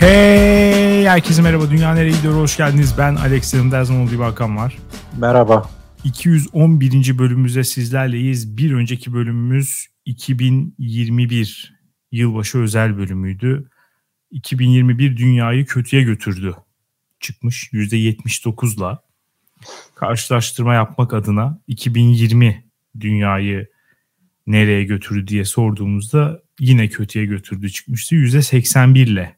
Hey herkese merhaba Dünya Nereye Gidiyor hoş geldiniz. Ben Alex zaman olduğu Hakan var. Merhaba. 211. bölümümüzde sizlerleyiz. Bir önceki bölümümüz 2021 yılbaşı özel bölümüydü. 2021 dünyayı kötüye götürdü. Çıkmış %79'la. Karşılaştırma yapmak adına 2020 dünyayı nereye götürdü diye sorduğumuzda yine kötüye götürdü çıkmıştı. %81 ile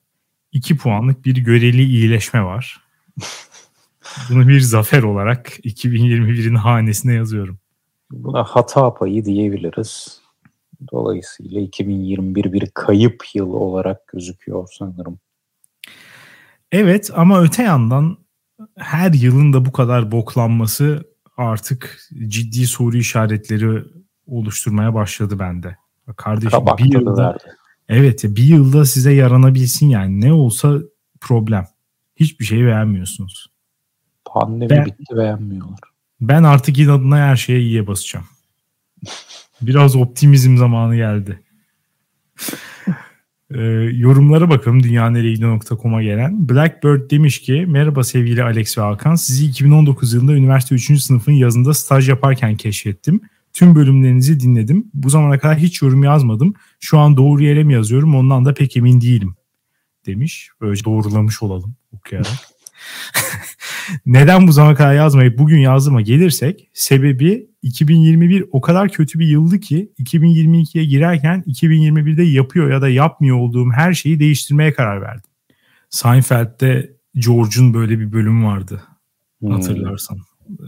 2 puanlık bir göreli iyileşme var. Bunu bir zafer olarak 2021'in hanesine yazıyorum. Buna hata payı diyebiliriz. Dolayısıyla 2021 bir kayıp yıl olarak gözüküyor sanırım. Evet ama öte yandan her yılın da bu kadar boklanması artık ciddi soru işaretleri oluşturmaya başladı bende. Kardeşim Kabak bir yılda verdi. Evet bir yılda size yaranabilsin yani ne olsa problem. Hiçbir şeyi beğenmiyorsunuz. Pandemi Ben- bitti beğenmiyorlar. Ben artık inadına her şeye iyiye basacağım. Biraz optimizm zamanı geldi. Ee, yorumlara bakalım dünyaneregidiyor.com'a gelen. Blackbird demiş ki merhaba sevgili Alex ve Hakan. Sizi 2019 yılında üniversite 3. sınıfın yazında staj yaparken keşfettim. Tüm bölümlerinizi dinledim. Bu zamana kadar hiç yorum yazmadım. Şu an doğru yere mi yazıyorum ondan da pek emin değilim demiş. Böylece doğrulamış olalım okuyarak. Neden bu zamana kadar yazmayıp bugün yazdığıma gelirsek sebebi 2021 o kadar kötü bir yıldı ki 2022'ye girerken 2021'de yapıyor ya da yapmıyor olduğum her şeyi değiştirmeye karar verdim. Seinfeld'de George'un böyle bir bölümü vardı Hmm. hatırlarsan. Ee,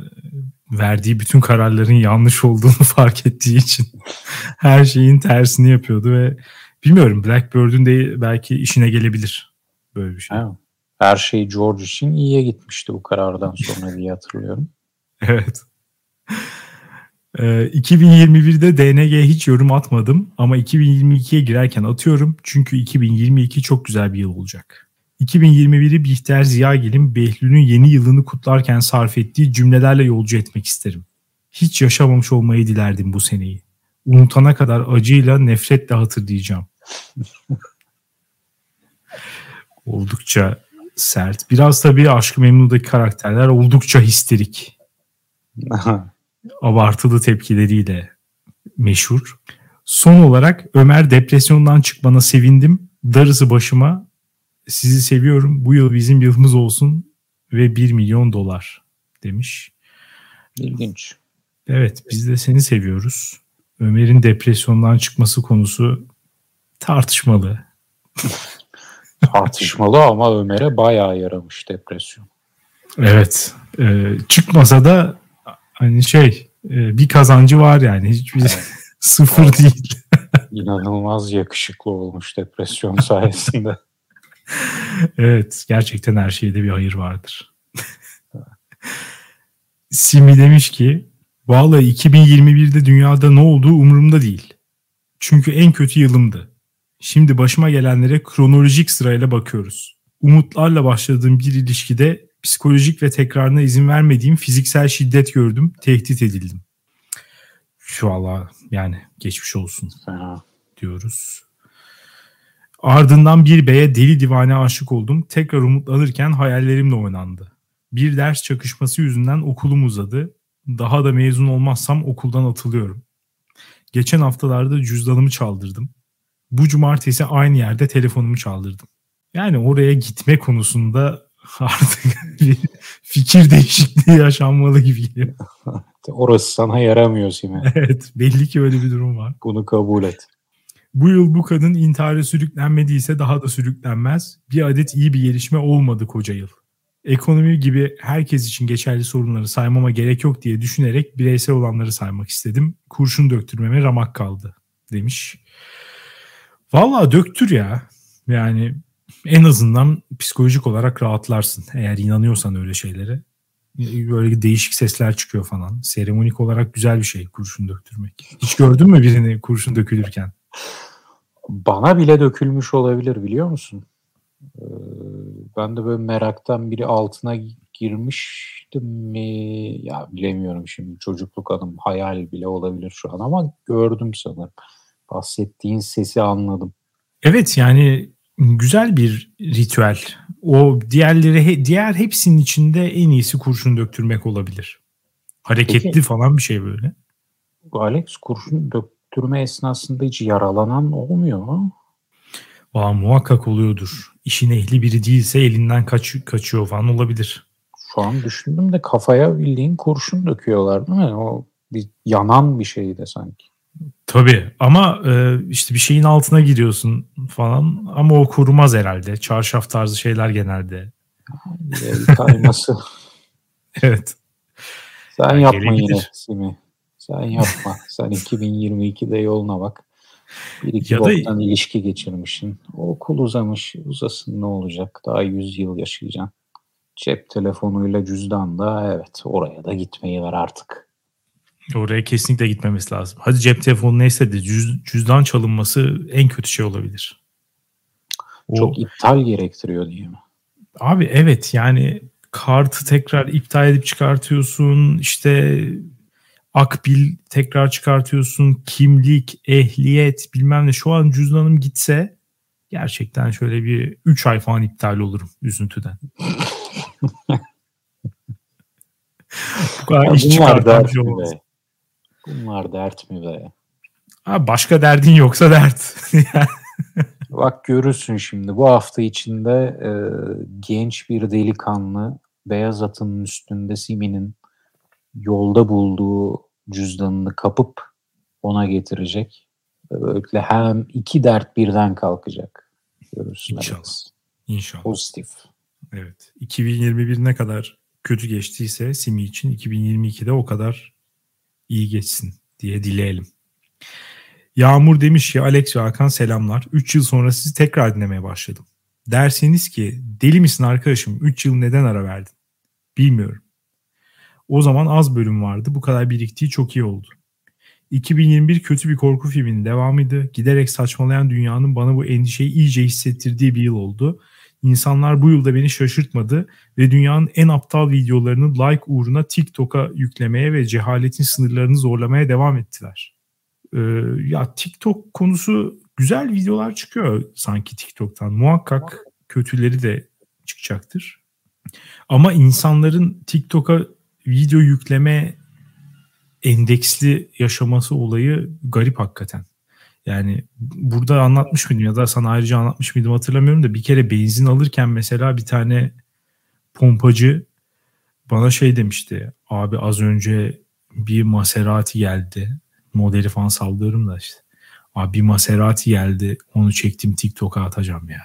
Verdiği bütün kararların yanlış olduğunu fark ettiği için her şeyin tersini yapıyordu ve bilmiyorum Blackbird'ün de belki işine gelebilir böyle bir şey. Ha, Her şey George için iyiye gitmişti bu karardan sonra diye hatırlıyorum. Evet. Ee, 2021'de DNG'ye hiç yorum atmadım ama 2022'ye girerken atıyorum çünkü 2022 çok güzel bir yıl olacak. 2021'i Bihter Ziyagil'in Behlül'ün yeni yılını kutlarken sarf ettiği cümlelerle yolcu etmek isterim. Hiç yaşamamış olmayı dilerdim bu seneyi. Unutana kadar acıyla nefretle hatırlayacağım. Oldukça sert. Biraz tabii Aşk-ı Memnu'daki karakterler oldukça histerik abartılı tepkileriyle meşhur. Son olarak Ömer depresyondan çıkmana sevindim. Darısı başıma. Sizi seviyorum. Bu yıl bizim yılımız olsun ve 1 milyon dolar demiş. İlginç. Evet biz de seni seviyoruz. Ömer'in depresyondan çıkması konusu tartışmalı. Tartışmalı ama Ömer'e bayağı yaramış depresyon. Evet. e, çıkmasa da hani şey e, bir kazancı var yani. Hiçbir sıfır değil. İnanılmaz yakışıklı olmuş depresyon sayesinde. Evet, gerçekten her şeyde bir hayır vardır. Simi demiş ki, vallahi 2021'de dünyada ne olduğu umurumda değil. Çünkü en kötü yılımdı. Şimdi başıma gelenlere kronolojik sırayla bakıyoruz. Umutlarla başladığım bir ilişkide psikolojik ve tekrarına izin vermediğim fiziksel şiddet gördüm, tehdit edildim. Şu valla yani geçmiş olsun diyoruz. Ardından bir beye deli divane aşık oldum. Tekrar umutlanırken hayallerimle oynandı. Bir ders çakışması yüzünden okulum uzadı. Daha da mezun olmazsam okuldan atılıyorum. Geçen haftalarda cüzdanımı çaldırdım. Bu cumartesi aynı yerde telefonumu çaldırdım. Yani oraya gitme konusunda artık bir fikir değişikliği yaşanmalı gibi geliyor. Orası sana yaramıyor Sime. Evet belli ki öyle bir durum var. Bunu kabul et. Bu yıl bu kadın intihara sürüklenmediyse daha da sürüklenmez. Bir adet iyi bir gelişme olmadı koca yıl. Ekonomi gibi herkes için geçerli sorunları saymama gerek yok diye düşünerek bireysel olanları saymak istedim. Kurşun döktürmeme ramak kaldı demiş. Vallahi döktür ya. Yani en azından psikolojik olarak rahatlarsın eğer inanıyorsan öyle şeylere. Böyle değişik sesler çıkıyor falan. Seremonik olarak güzel bir şey kurşun döktürmek. Hiç gördün mü birini kurşun dökülürken? Bana bile dökülmüş olabilir biliyor musun? Ee, ben de böyle meraktan biri altına girmiştim mi? Ya bilemiyorum şimdi çocukluk anım hayal bile olabilir şu an ama gördüm sanırım. Bahsettiğin sesi anladım. Evet yani güzel bir ritüel. O diğerleri diğer hepsinin içinde en iyisi kurşun döktürmek olabilir. Hareketli Peki, falan bir şey böyle. Alex kurşun döktürme esnasında hiç yaralanan olmuyor mu? Aa, muhakkak oluyordur. İşin ehli biri değilse elinden kaç, kaçıyor falan olabilir. Şu an düşündüm de kafaya bildiğin kurşun döküyorlar değil mi? O bir yanan bir şeydi sanki. Tabii ama e, işte bir şeyin altına giriyorsun falan ama o kurumaz herhalde. Çarşaf tarzı şeyler genelde. Kayması. evet. Sen yani yapma yine Simi. Sen yapma. Sen 2022'de yoluna bak. Bir iki ya boktan da... ilişki geçirmişsin. O okul uzamış. Uzasın ne olacak? Daha 100 yıl yaşayacaksın. Cep telefonuyla cüzdan da evet oraya da gitmeyi ver artık. Oraya kesinlikle gitmemesi lazım. Hadi cep telefonu neyse de cüz, cüzdan çalınması en kötü şey olabilir. O, Çok iptal gerektiriyor diye mi? Abi evet yani kartı tekrar iptal edip çıkartıyorsun. İşte akbil tekrar çıkartıyorsun. Kimlik, ehliyet bilmem ne. Şu an cüzdanım gitse gerçekten şöyle bir 3 ay falan iptal olurum üzüntüden. Bu kadar iş çıkartan bir şey olmaz. Bunlar dert mi be? Abi başka derdin yoksa dert. Bak görürsün şimdi bu hafta içinde e, genç bir delikanlı beyaz atının üstünde Simi'nin yolda bulduğu cüzdanını kapıp ona getirecek. Böylelikle hem iki dert birden kalkacak. Görürsün. İnşallah. Evet. İnşallah. Pozitif. Evet. 2021 ne kadar kötü geçtiyse Simi için 2022'de o kadar iyi geçsin diye dileyelim. Yağmur demiş ki Alex ve Hakan selamlar. 3 yıl sonra sizi tekrar dinlemeye başladım. Derseniz ki deli misin arkadaşım 3 yıl neden ara verdin? Bilmiyorum. O zaman az bölüm vardı. Bu kadar biriktiği çok iyi oldu. 2021 kötü bir korku filminin devamıydı. Giderek saçmalayan dünyanın bana bu endişeyi iyice hissettirdiği bir yıl oldu. İnsanlar bu yılda beni şaşırtmadı ve dünyanın en aptal videolarını like uğruna TikTok'a yüklemeye ve cehaletin sınırlarını zorlamaya devam ettiler. Ee, ya TikTok konusu güzel videolar çıkıyor sanki TikTok'tan. Muhakkak kötüleri de çıkacaktır. Ama insanların TikTok'a video yükleme endeksli yaşaması olayı garip hakikaten. Yani burada anlatmış mıydım ya da sana ayrıca anlatmış mıydım hatırlamıyorum da bir kere benzin alırken mesela bir tane pompacı bana şey demişti. Abi az önce bir Maserati geldi. Modeli falan sallıyorum da işte. Abi bir Maserati geldi. Onu çektim TikTok'a atacağım ya.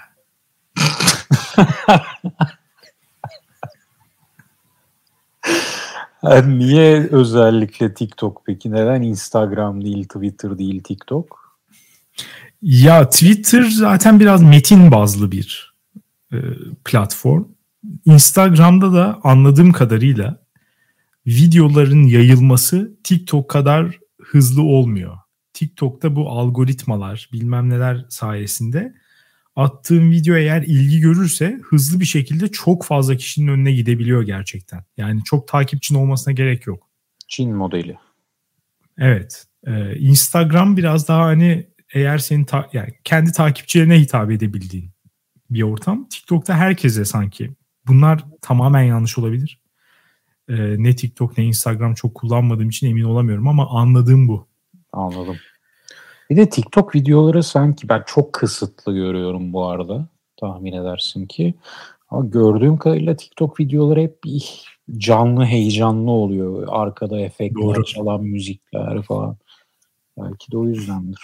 Yani niye özellikle TikTok peki? Neden Instagram değil, Twitter değil, TikTok? Ya Twitter zaten biraz metin bazlı bir e, platform. Instagram'da da anladığım kadarıyla videoların yayılması TikTok kadar hızlı olmuyor. TikTok'ta bu algoritmalar bilmem neler sayesinde attığım video eğer ilgi görürse hızlı bir şekilde çok fazla kişinin önüne gidebiliyor gerçekten. Yani çok takipçin olmasına gerek yok. Çin modeli. Evet. Ee, Instagram biraz daha hani eğer senin ta- yani kendi takipçilerine hitap edebildiğin bir ortam. TikTok'ta herkese sanki. Bunlar tamamen yanlış olabilir. Ee, ne TikTok ne Instagram çok kullanmadığım için emin olamıyorum ama anladığım bu. Anladım. Bir de TikTok videoları sanki ben çok kısıtlı görüyorum bu arada. Tahmin edersin ki. Ama gördüğüm kadarıyla TikTok videoları hep canlı, heyecanlı oluyor. Arkada efektler, Doğru. çalan müzikler falan. Belki de o yüzdendir.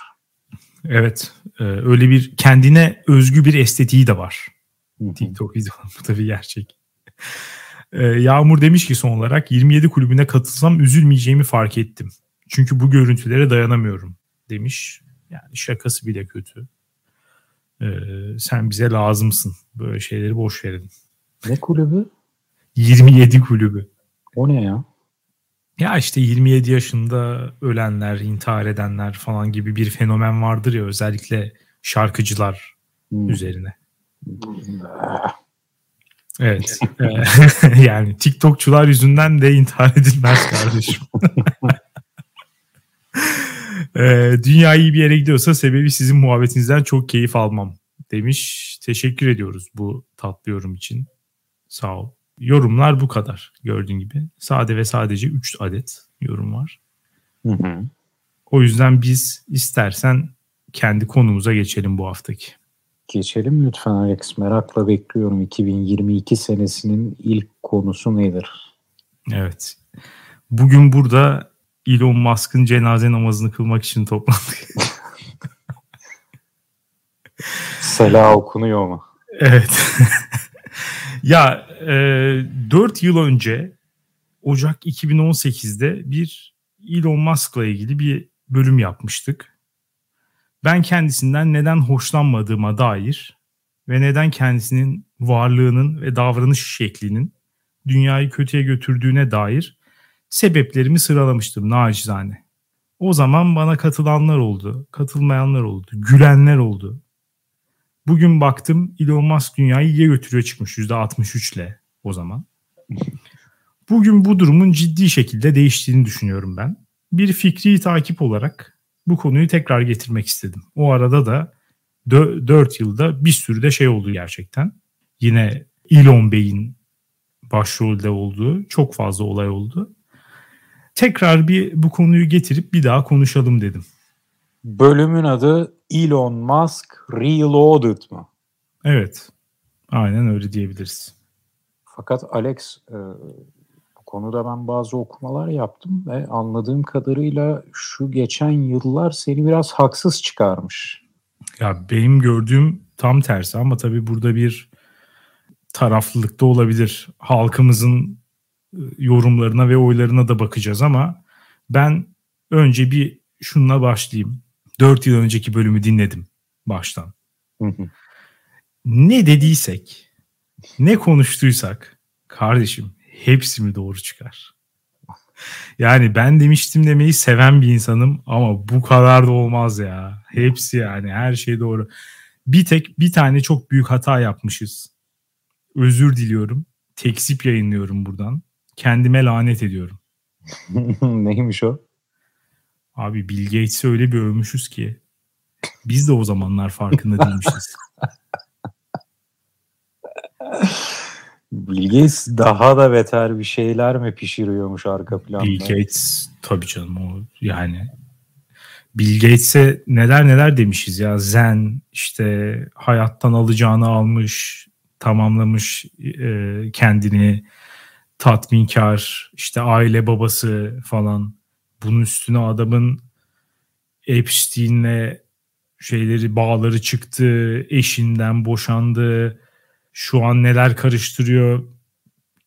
Evet. E, öyle bir kendine özgü bir estetiği de var. TikTok videoları bu tabii gerçek. E, Yağmur demiş ki son olarak 27 kulübüne katılsam üzülmeyeceğimi fark ettim. Çünkü bu görüntülere dayanamıyorum demiş. Yani şakası bile kötü. Ee, sen bize lazımsın. Böyle şeyleri boş verin. Ne kulübü? 27 kulübü. O ne ya? Ya işte 27 yaşında ölenler, intihar edenler falan gibi bir fenomen vardır ya özellikle şarkıcılar hmm. üzerine. Evet. yani TikTokçular yüzünden de intihar edilmez kardeşim. e, dünya iyi bir yere gidiyorsa sebebi sizin muhabbetinizden çok keyif almam demiş. Teşekkür ediyoruz bu tatlı yorum için. Sağ ol. Yorumlar bu kadar gördüğün gibi. Sade ve sadece 3 adet yorum var. Hı hı. O yüzden biz istersen kendi konumuza geçelim bu haftaki. Geçelim lütfen Alex. Merakla bekliyorum. 2022 senesinin ilk konusu nedir? Evet. Bugün burada Elon Musk'ın cenaze namazını kılmak için toplandık. Sela okunuyor mu? Evet. ya e, 4 yıl önce Ocak 2018'de bir Elon Musk'la ilgili bir bölüm yapmıştık. Ben kendisinden neden hoşlanmadığıma dair ve neden kendisinin varlığının ve davranış şeklinin dünyayı kötüye götürdüğüne dair sebeplerimi sıralamıştım nacizane. O zaman bana katılanlar oldu, katılmayanlar oldu, gülenler oldu. Bugün baktım Elon Musk dünyayı iyiye götürüyor çıkmış %63 ile o zaman. Bugün bu durumun ciddi şekilde değiştiğini düşünüyorum ben. Bir fikri takip olarak bu konuyu tekrar getirmek istedim. O arada da 4 yılda bir sürü de şey oldu gerçekten. Yine Elon Bey'in başrolde olduğu çok fazla olay oldu. Tekrar bir bu konuyu getirip bir daha konuşalım dedim. Bölümün adı Elon Musk Reloaded mı? Evet. Aynen öyle diyebiliriz. Fakat Alex e, bu konuda ben bazı okumalar yaptım ve anladığım kadarıyla şu geçen yıllar seni biraz haksız çıkarmış. Ya benim gördüğüm tam tersi ama tabii burada bir taraflılık da olabilir. Halkımızın yorumlarına ve oylarına da bakacağız ama ben önce bir şununla başlayayım. 4 yıl önceki bölümü dinledim baştan. ne dediysek, ne konuştuysak kardeşim hepsi mi doğru çıkar? Yani ben demiştim demeyi seven bir insanım ama bu kadar da olmaz ya. Hepsi yani her şey doğru. Bir tek bir tane çok büyük hata yapmışız. Özür diliyorum. Tekzip yayınlıyorum buradan. Kendime lanet ediyorum. Neymiş o? Abi Bill Gates'i öyle bir övmüşüz ki biz de o zamanlar farkında değilmişiz. Bill Gates daha da beter bir şeyler mi pişiriyormuş arka planda? Bill Gates tabii canım o yani Bill Gates'e neler neler demişiz ya zen işte hayattan alacağını almış tamamlamış e, kendini tatminkar işte aile babası falan bunun üstüne adamın Epstein'le şeyleri bağları çıktı, eşinden boşandı. Şu an neler karıştırıyor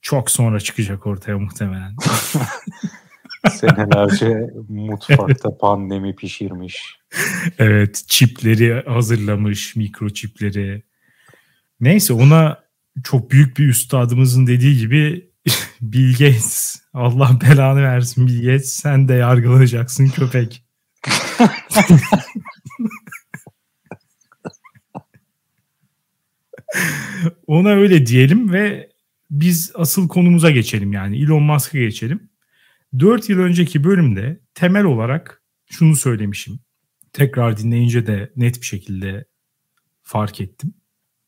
çok sonra çıkacak ortaya muhtemelen. Senelerce mutfakta pandemi pişirmiş. Evet, çipleri hazırlamış, mikroçipleri. Neyse ona çok büyük bir üstadımızın dediği gibi Bill Gates Allah belanı versin Bill Gates sen de yargılanacaksın köpek. Ona öyle diyelim ve biz asıl konumuza geçelim yani Elon Musk'a geçelim. 4 yıl önceki bölümde temel olarak şunu söylemişim. Tekrar dinleyince de net bir şekilde fark ettim.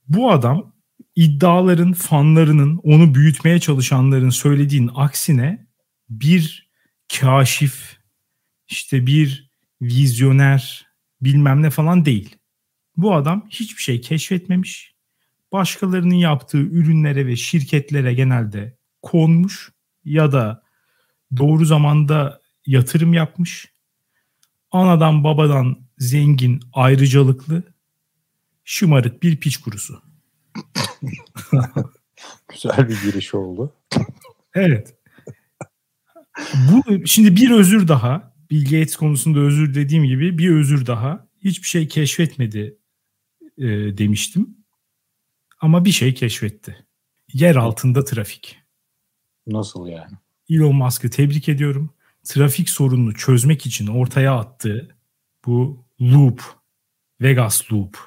Bu adam iddiaların, fanlarının, onu büyütmeye çalışanların söylediğin aksine bir kaşif, işte bir vizyoner bilmem ne falan değil. Bu adam hiçbir şey keşfetmemiş. Başkalarının yaptığı ürünlere ve şirketlere genelde konmuş ya da doğru zamanda yatırım yapmış. Anadan babadan zengin, ayrıcalıklı, şımarık bir piç kurusu. Güzel bir giriş oldu. Evet. Bu şimdi bir özür daha Bill Gates konusunda özür dediğim gibi bir özür daha hiçbir şey keşfetmedi e, demiştim. Ama bir şey keşfetti. Yer altında trafik. Nasıl yani? Elon Musk'ı tebrik ediyorum. Trafik sorununu çözmek için ortaya attığı bu loop, Vegas loop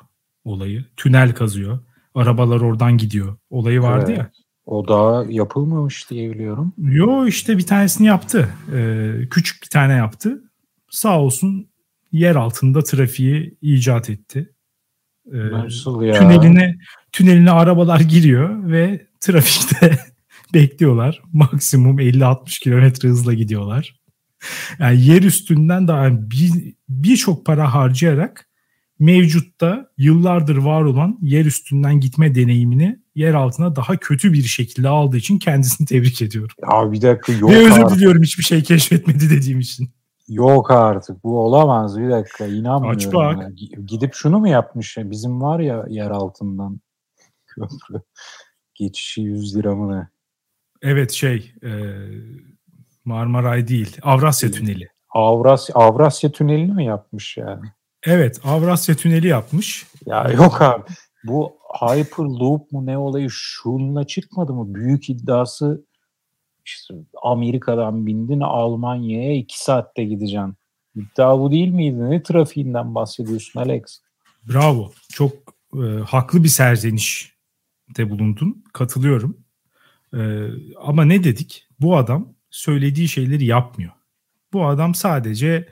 olayı, tünel kazıyor Arabalar oradan gidiyor. Olayı vardı evet. ya. O daha yapılmamış diye biliyorum. Yo işte bir tanesini yaptı. Ee, küçük bir tane yaptı. Sağ olsun yer altında trafiği icat etti. Ee, Nasıl ya? Tüneline, tüneline arabalar giriyor ve trafikte bekliyorlar. Maksimum 50-60 kilometre hızla gidiyorlar. Yani yer üstünden daha birçok bir para harcayarak mevcutta yıllardır var olan yer üstünden gitme deneyimini yer altına daha kötü bir şekilde aldığı için kendisini tebrik ediyorum. Ya bir dakika yok Ve özür artık. diliyorum hiçbir şey keşfetmedi dediğim için. Yok artık bu olamaz bir dakika inanmıyorum. Aç bak. Gidip şunu mu yapmış ya bizim var ya yer altından köprü geçişi 100 lira mı ne? Evet şey e, Marmaray değil Avrasya Tüneli. Avrasya, Avrasya Tüneli'ni mi yapmış yani? Evet Avrasya Tüneli yapmış. Ya yok abi bu Hyperloop mu ne olayı şunla çıkmadı mı? Büyük iddiası işte Amerika'dan bindin Almanya'ya iki saatte gideceksin. İddia bu değil miydi? Ne trafiğinden bahsediyorsun Alex? Bravo. Çok e, haklı bir serzenişte bulundun. Katılıyorum. E, ama ne dedik? Bu adam söylediği şeyleri yapmıyor. Bu adam sadece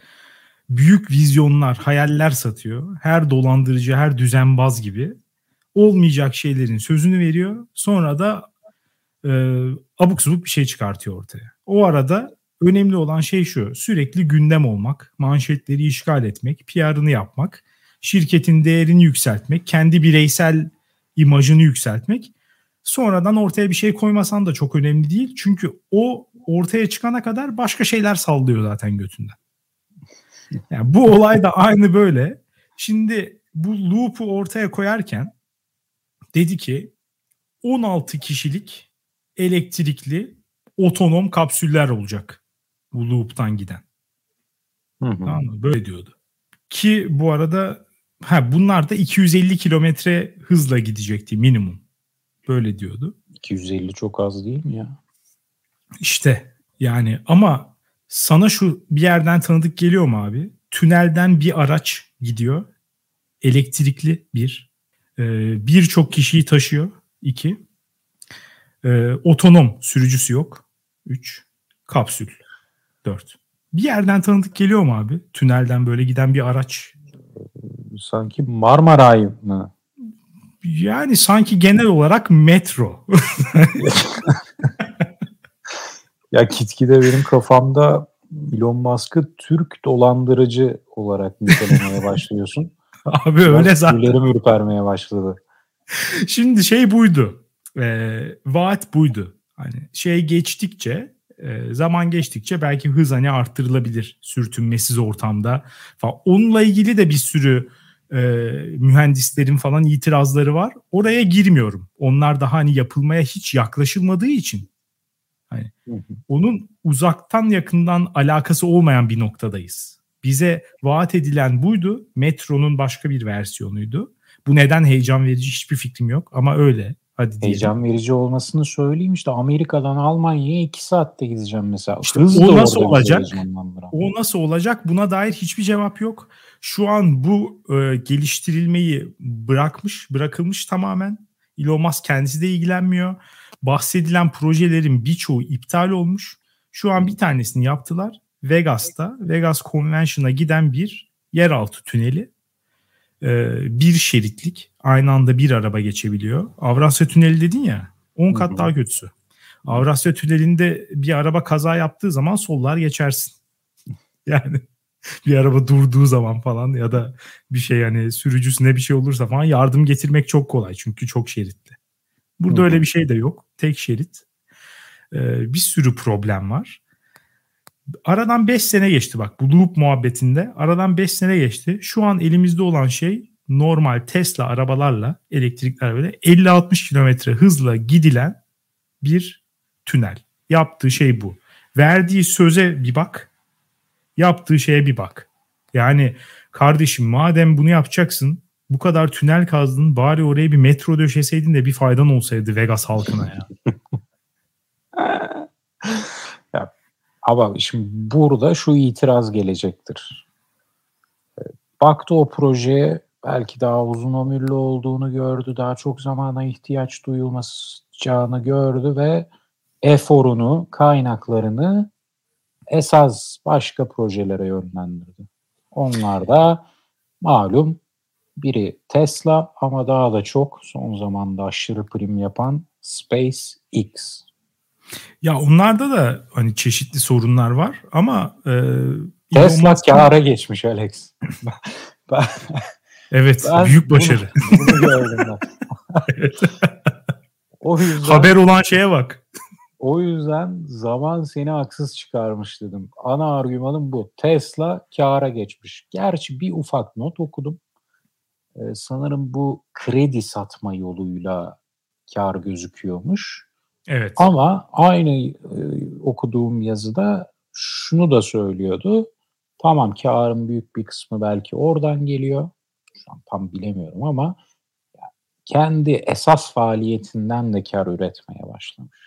büyük vizyonlar, hayaller satıyor. Her dolandırıcı, her düzenbaz gibi olmayacak şeylerin sözünü veriyor. Sonra da e, abuk subuk bir şey çıkartıyor ortaya. O arada önemli olan şey şu. Sürekli gündem olmak, manşetleri işgal etmek, PR'ını yapmak, şirketin değerini yükseltmek, kendi bireysel imajını yükseltmek. Sonradan ortaya bir şey koymasan da çok önemli değil. Çünkü o ortaya çıkana kadar başka şeyler sallıyor zaten götünden. Yani bu olay da aynı böyle. Şimdi bu loop'u ortaya koyarken dedi ki 16 kişilik elektrikli otonom kapsüller olacak bu loop'tan giden. Hı hı. Tamam mı? Böyle diyordu. Ki bu arada ha bunlar da 250 kilometre hızla gidecekti minimum. Böyle diyordu. 250 çok az değil mi ya? İşte yani ama sana şu bir yerden tanıdık geliyor mu abi? Tünelden bir araç gidiyor. Elektrikli bir. Ee, Birçok kişiyi taşıyor. iki. Ee, otonom sürücüsü yok. Üç. Kapsül. Dört. Bir yerden tanıdık geliyor mu abi? Tünelden böyle giden bir araç. Sanki Marmaray mı? Yani sanki genel olarak metro. ya gitgide benim kafamda Elon Musk'ı Türk dolandırıcı olarak nitelemeye başlıyorsun. Abi öyle zaten. Tüylerim ürpermeye başladı. Şimdi şey buydu. E, vaat buydu. Hani şey geçtikçe e, zaman geçtikçe belki hız hani arttırılabilir sürtünmesiz ortamda falan. Onunla ilgili de bir sürü e, mühendislerin falan itirazları var. Oraya girmiyorum. Onlar daha hani yapılmaya hiç yaklaşılmadığı için Hani onun uzaktan yakından alakası olmayan bir noktadayız. Bize vaat edilen buydu. Metronun başka bir versiyonuydu. Bu neden heyecan verici hiçbir fikrim yok ama öyle. Hadi diyelim. Heyecan verici olmasını söyleyeyim işte Amerika'dan Almanya'ya iki saatte gideceğim mesela. İşte o nasıl olacak? O nasıl olacak? Buna dair hiçbir cevap yok. Şu an bu e, geliştirilmeyi bırakmış, bırakılmış tamamen. Elon Musk kendisi de ilgilenmiyor bahsedilen projelerin birçoğu iptal olmuş. Şu an bir tanesini yaptılar. Vegas'ta, Vegas Convention'a giden bir yeraltı tüneli. Ee, bir şeritlik. Aynı anda bir araba geçebiliyor. Avrasya Tüneli dedin ya. 10 kat daha kötüsü. Avrasya Tüneli'nde bir araba kaza yaptığı zaman sollar geçersin. Yani bir araba durduğu zaman falan ya da bir şey yani sürücüsüne bir şey olursa falan yardım getirmek çok kolay çünkü çok şeritli. Burada Hı. öyle bir şey de yok. Tek şerit. Ee, bir sürü problem var. Aradan 5 sene geçti bak bu loop muhabbetinde. Aradan 5 sene geçti. Şu an elimizde olan şey normal Tesla arabalarla elektrikli arabayla 50-60 kilometre hızla gidilen bir tünel. Yaptığı şey bu. Verdiği söze bir bak. Yaptığı şeye bir bak. Yani kardeşim madem bunu yapacaksın bu kadar tünel kazdın bari oraya bir metro döşeseydin de bir faydan olsaydı Vegas halkına ya. ya ama şimdi burada şu itiraz gelecektir. Baktı o projeye belki daha uzun ömürlü olduğunu gördü. Daha çok zamana ihtiyaç duyulmayacağını gördü ve eforunu, kaynaklarını esas başka projelere yönlendirdi. Onlar da malum Biri Tesla ama daha da çok son zamanda aşırı prim yapan SpaceX. Ya onlarda da hani çeşitli sorunlar var ama e, Tesla kâra geçmiş Alex. evet ben büyük başarı. Bunu, bunu gördüm ben. evet. o yüzden, Haber olan şeye bak. O yüzden zaman seni haksız çıkarmış dedim. Ana argümanım bu. Tesla kâra geçmiş. Gerçi bir ufak not okudum. Sanırım bu kredi satma yoluyla kar gözüküyormuş. Evet. Ama aynı e, okuduğum yazıda şunu da söylüyordu. Tamam karın büyük bir kısmı belki oradan geliyor. Şu an tam bilemiyorum ama kendi esas faaliyetinden de kar üretmeye başlamış.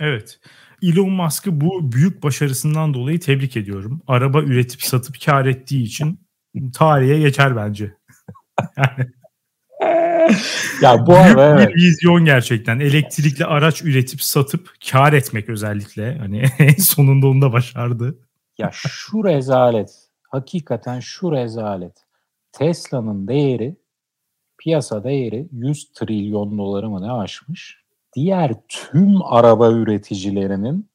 Evet. Elon Musk'ı bu büyük başarısından dolayı tebrik ediyorum. Araba üretip satıp kar ettiği için tarihe geçer bence. Yani ya bu büyük arada, bir evet. vizyon gerçekten. Elektrikli araç üretip satıp kar etmek özellikle. Hani en sonunda onu da başardı. Ya şu rezalet. Hakikaten şu rezalet. Tesla'nın değeri piyasa değeri 100 trilyon doları mı ne aşmış? Diğer tüm araba üreticilerinin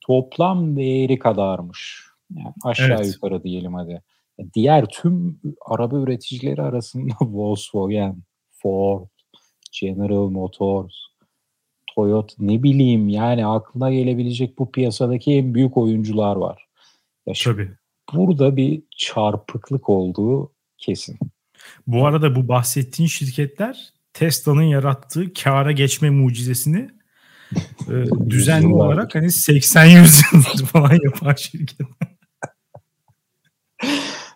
toplam değeri kadarmış. Yani aşağı evet. yukarı diyelim hadi. Diğer tüm araba üreticileri arasında Volkswagen, Ford, General Motors, Toyota ne bileyim yani aklına gelebilecek bu piyasadaki en büyük oyuncular var. Ya Tabii. Burada bir çarpıklık olduğu kesin. Bu arada bu bahsettiğin şirketler Tesla'nın yarattığı kâra geçme mucizesini e, düzenli olarak hani 80 yıldır falan yapan şirket.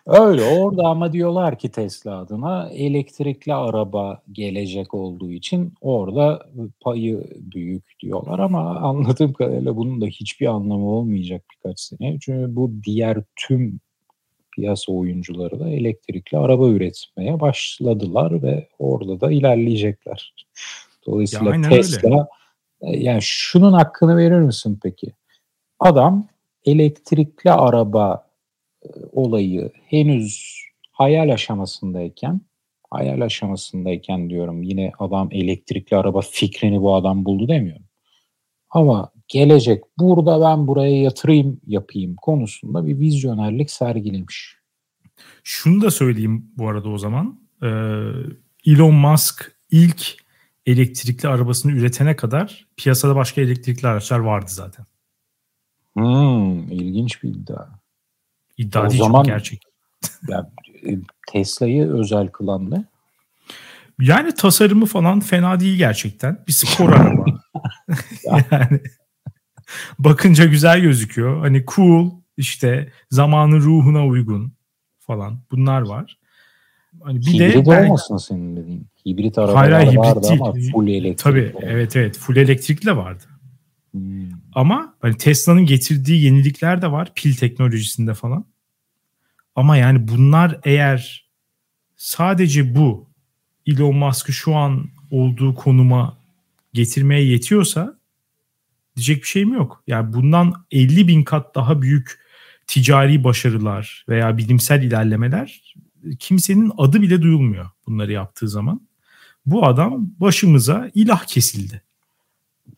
Öyle orada ama diyorlar ki Tesla adına elektrikli araba gelecek olduğu için orada payı büyük diyorlar ama anladığım kadarıyla bunun da hiçbir anlamı olmayacak birkaç sene. Çünkü bu diğer tüm piyasa oyuncuları da elektrikli araba üretmeye başladılar ve orada da ilerleyecekler. Dolayısıyla ya Tesla öyle. yani şunun hakkını verir misin peki? Adam elektrikli araba olayı henüz hayal aşamasındayken hayal aşamasındayken diyorum yine adam elektrikli araba fikrini bu adam buldu demiyorum. Ama gelecek burada ben buraya yatırayım yapayım konusunda bir vizyonerlik sergilemiş. Şunu da söyleyeyim bu arada o zaman. Ee, Elon Musk ilk elektrikli arabasını üretene kadar piyasada başka elektrikli araçlar vardı zaten. Hmm, ilginç bir iddia. İddia o değil zaman, gerçek. Ya, e, Tesla'yı özel kılan ne? Yani tasarımı falan fena değil gerçekten. Bir spor araba. yani bakınca güzel gözüküyor. Hani cool işte zamanın ruhuna uygun falan bunlar var. Hani bir hibrit de olmasın senin dediğin. Hibrit arabalar hayır, hibrit vardı değil. ama full elektrikli. Tabii evet evet full elektrikli vardı. Hmm. Ama hani Tesla'nın getirdiği yenilikler de var pil teknolojisinde falan. Ama yani bunlar eğer sadece bu Elon Musk'ı şu an olduğu konuma getirmeye yetiyorsa diyecek bir şeyim yok. Yani bundan 50 bin kat daha büyük ticari başarılar veya bilimsel ilerlemeler kimsenin adı bile duyulmuyor bunları yaptığı zaman. Bu adam başımıza ilah kesildi.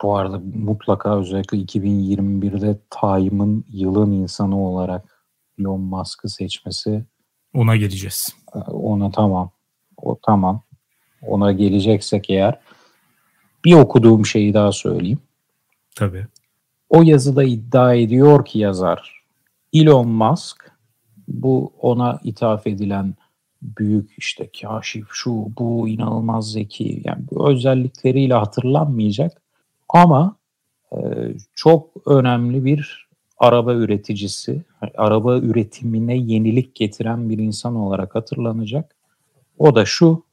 Bu arada mutlaka özellikle 2021'de Time'ın yılın insanı olarak Elon Musk'ı seçmesi ona geleceğiz. Ona tamam. O tamam. Ona geleceksek eğer bir okuduğum şeyi daha söyleyeyim. Tabii. O yazıda iddia ediyor ki yazar Elon Musk bu ona ithaf edilen büyük işte kaşif şu bu inanılmaz zeki yani bu özellikleriyle hatırlanmayacak ama e, çok önemli bir araba üreticisi, araba üretimine yenilik getiren bir insan olarak hatırlanacak. O da şu,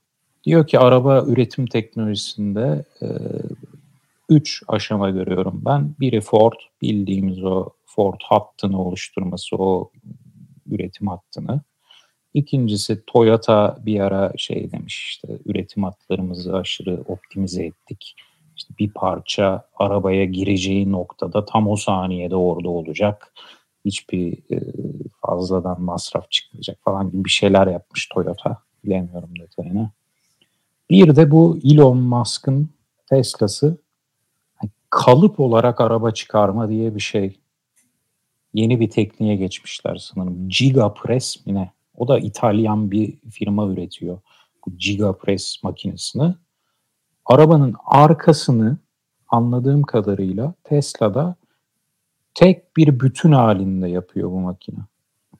diyor ki araba üretim teknolojisinde e, üç aşama görüyorum ben. Biri Ford, bildiğimiz o Ford hattını oluşturması, o üretim hattını. İkincisi Toyota bir ara şey demiş işte üretim hatlarımızı aşırı optimize ettik. İşte bir parça arabaya gireceği noktada tam o saniyede orada olacak. Hiçbir e, fazladan masraf çıkmayacak falan gibi bir şeyler yapmış Toyota bilemiyorum detayını. Bir de bu Elon Musk'ın Tesla'sı kalıp olarak araba çıkarma diye bir şey. Yeni bir tekniğe geçmişler sanırım. Giga Press mi ne? O da İtalyan bir firma üretiyor. Bu Giga Press makinesini. Arabanın arkasını anladığım kadarıyla Tesla'da tek bir bütün halinde yapıyor bu makine.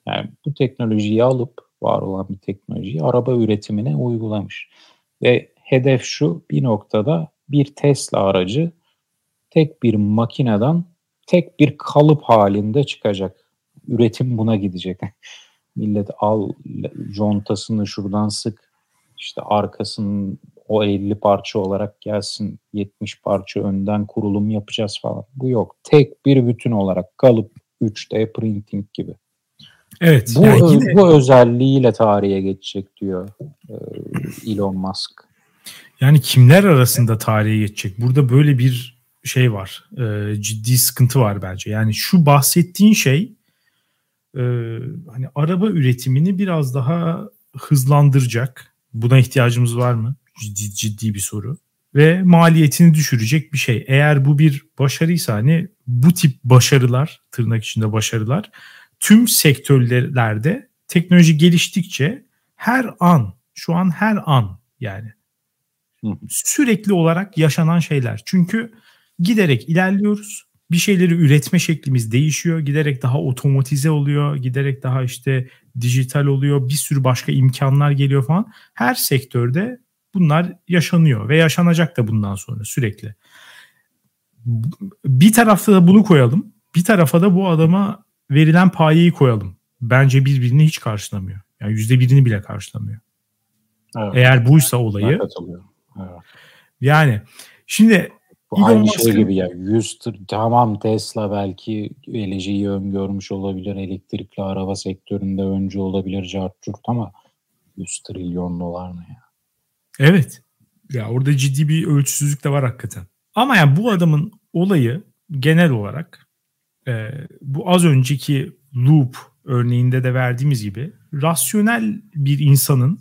Yani bu teknolojiyi alıp var olan bir teknolojiyi araba üretimine uygulamış. Ve hedef şu bir noktada bir Tesla aracı tek bir makineden tek bir kalıp halinde çıkacak. Üretim buna gidecek. Millet al contasını şuradan sık işte arkasının o 50 parça olarak gelsin 70 parça önden kurulum yapacağız falan. Bu yok. Tek bir bütün olarak kalıp 3D printing gibi. Evet. Bu, yani yine... bu özelliğiyle tarihe geçecek diyor e, Elon Musk. Yani kimler arasında tarihe geçecek? Burada böyle bir şey var. E, ciddi sıkıntı var bence. Yani şu bahsettiğin şey e, hani araba üretimini biraz daha hızlandıracak. Buna ihtiyacımız var mı? Ciddi, ciddi bir soru. Ve maliyetini düşürecek bir şey. Eğer bu bir başarıysa hani bu tip başarılar, tırnak içinde başarılar tüm sektörlerde teknoloji geliştikçe her an, şu an her an yani sürekli olarak yaşanan şeyler. Çünkü giderek ilerliyoruz. Bir şeyleri üretme şeklimiz değişiyor. Giderek daha otomatize oluyor. Giderek daha işte dijital oluyor. Bir sürü başka imkanlar geliyor falan. Her sektörde bunlar yaşanıyor ve yaşanacak da bundan sonra sürekli. Bir tarafta da bunu koyalım. Bir tarafa da bu adama verilen payeyi koyalım. Bence birbirini hiç karşılamıyor. Yani yüzde birini bile karşılamıyor. Evet. Eğer buysa olayı. Evet. Yani şimdi bu aynı Musk'ın... şey gibi ya. 100 tamam Tesla belki geleceği öngörmüş olabilir. Elektrikli araba sektöründe öncü olabilir cartçurt ama 100 trilyon dolar ne ya? Evet. Ya orada ciddi bir ölçüsüzlük de var hakikaten. Ama yani bu adamın olayı genel olarak e, bu az önceki loop örneğinde de verdiğimiz gibi rasyonel bir insanın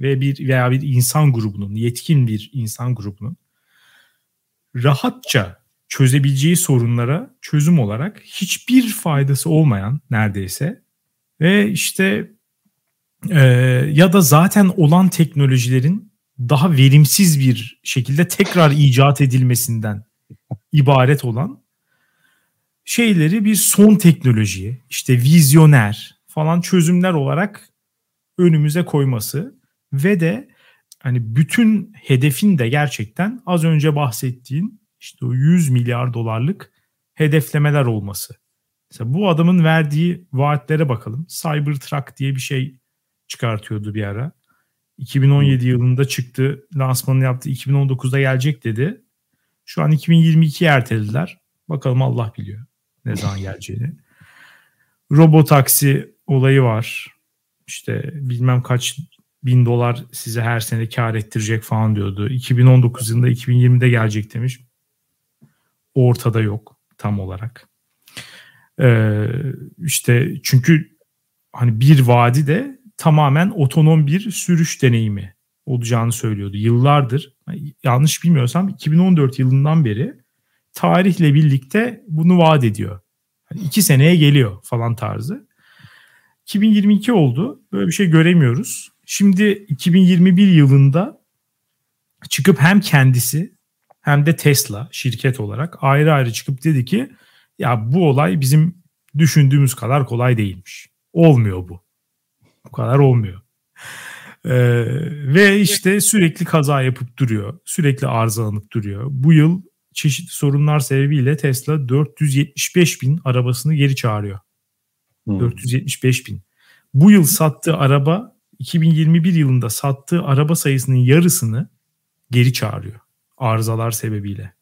ve bir veya bir insan grubunun, yetkin bir insan grubunun rahatça çözebileceği sorunlara çözüm olarak hiçbir faydası olmayan neredeyse ve işte e, ya da zaten olan teknolojilerin daha verimsiz bir şekilde tekrar icat edilmesinden ibaret olan şeyleri bir son teknolojiye işte vizyoner falan çözümler olarak önümüze koyması ve de hani bütün hedefin de gerçekten az önce bahsettiğin işte o 100 milyar dolarlık hedeflemeler olması. Mesela bu adamın verdiği vaatlere bakalım. Cybertruck diye bir şey çıkartıyordu bir ara. 2017 yılında çıktı. Lansmanını yaptı. 2019'da gelecek dedi. Şu an 2022'ye ertelediler. Bakalım Allah biliyor ne zaman geleceğini. Robotaksi olayı var. İşte bilmem kaç bin dolar size her sene kar ettirecek falan diyordu. 2019 yılında 2020'de gelecek demiş. Ortada yok tam olarak. Ee, işte çünkü hani bir vadi de tamamen otonom bir sürüş deneyimi olacağını söylüyordu. Yıllardır yanlış bilmiyorsam 2014 yılından beri tarihle birlikte bunu vaat ediyor. Hani iki seneye geliyor falan tarzı. 2022 oldu. Böyle bir şey göremiyoruz. Şimdi 2021 yılında çıkıp hem kendisi hem de Tesla şirket olarak ayrı ayrı çıkıp dedi ki ya bu olay bizim düşündüğümüz kadar kolay değilmiş. Olmuyor bu. Bu kadar olmuyor. Ee, ve işte sürekli kaza yapıp duruyor. Sürekli arızalanıp duruyor. Bu yıl çeşitli sorunlar sebebiyle Tesla 475 bin arabasını geri çağırıyor. Hmm. 475 bin. Bu yıl sattığı araba 2021 yılında sattığı araba sayısının yarısını geri çağırıyor. Arızalar sebebiyle.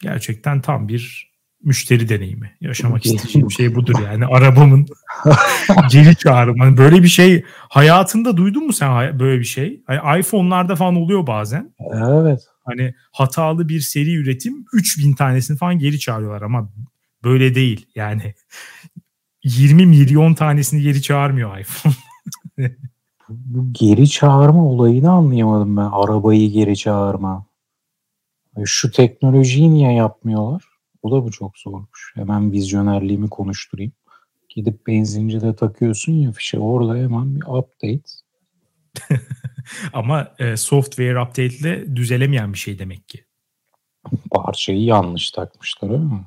Gerçekten tam bir müşteri deneyimi. Yaşamak istediğim şey budur yani. Arabamın geri çağırımı. Hani böyle bir şey hayatında duydun mu sen böyle bir şey? Hani iPhone'larda falan oluyor bazen. Evet. Hani hatalı bir seri üretim 3000 tanesini falan geri çağırıyorlar ama böyle değil. Yani 20 milyon tanesini geri çağırmıyor iPhone. bu geri çağırma olayını anlayamadım ben. Arabayı geri çağırma. Şu teknolojiyi niye yapmıyorlar? O da bu çok zormuş. Hemen vizyonerliğimi konuşturayım. Gidip benzincide takıyorsun ya fişe orada hemen bir update. Ama e, software update ile düzelemeyen bir şey demek ki. Parçayı yanlış takmışlar öyle mi?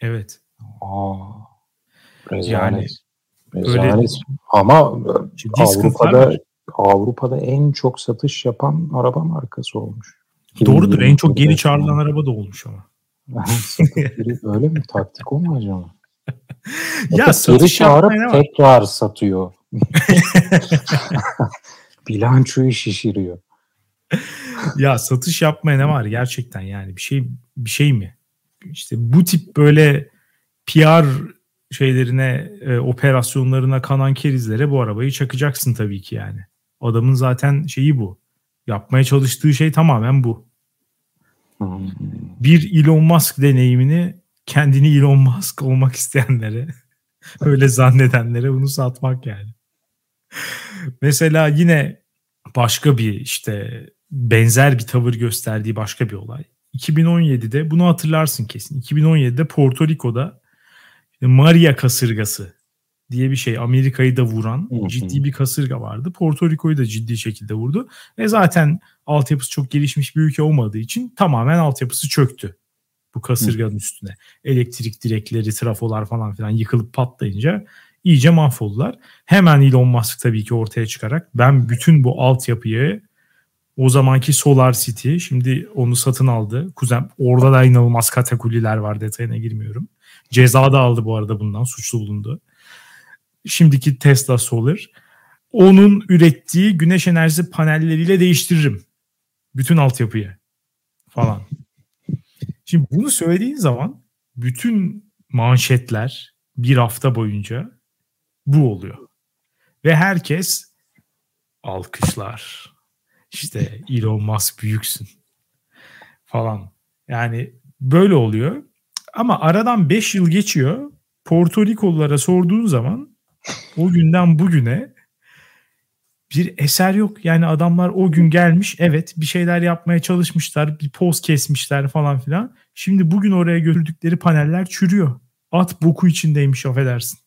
Evet. Aa, rezalet. Yani rezalet. öyle Ama ciddi sıkıntılar Avrupa'da. Avrupa'da en çok satış yapan araba markası olmuş. Doğrudur. En çok geri 2021'de çağrılan araba da olmuş ama. Öyle mi? Taktik o mu acaba? Ya geri satış çağırıp tekrar satıyor. Bilançoyu şişiriyor. Ya satış yapmaya ne var gerçekten yani bir şey bir şey mi? İşte bu tip böyle PR şeylerine, e, operasyonlarına kanan kerizlere bu arabayı çakacaksın tabii ki yani. Adamın zaten şeyi bu. Yapmaya çalıştığı şey tamamen bu. Hmm. Bir Elon Musk deneyimini kendini Elon Musk olmak isteyenlere, öyle zannedenlere bunu satmak yani. Mesela yine başka bir işte benzer bir tavır gösterdiği başka bir olay. 2017'de bunu hatırlarsın kesin. 2017'de Porto Rico'da Maria kasırgası diye bir şey Amerika'yı da vuran Hı hı. ciddi bir kasırga vardı. Porto Rico'yu da ciddi şekilde vurdu. Ve zaten altyapısı çok gelişmiş bir ülke olmadığı için tamamen altyapısı çöktü bu kasırganın üstüne. Elektrik direkleri, trafolar falan filan yıkılıp patlayınca iyice mahvoldular. Hemen Elon Musk tabii ki ortaya çıkarak ben bütün bu altyapıyı o zamanki Solar City şimdi onu satın aldı. Kuzen orada da inanılmaz katakulliler var detayına girmiyorum. Ceza da aldı bu arada bundan suçlu bulundu. Şimdiki Tesla Solar onun ürettiği güneş enerjisi panelleriyle değiştiririm. Bütün altyapıyı falan. Şimdi bunu söylediğin zaman bütün manşetler bir hafta boyunca bu oluyor. Ve herkes alkışlar. İşte Elon Musk büyüksün falan. Yani böyle oluyor. Ama aradan 5 yıl geçiyor. Porto Rikolulara sorduğun zaman o günden bugüne bir eser yok. Yani adamlar o gün gelmiş evet bir şeyler yapmaya çalışmışlar. Bir poz kesmişler falan filan. Şimdi bugün oraya götürdükleri paneller çürüyor. At boku içindeymiş affedersin.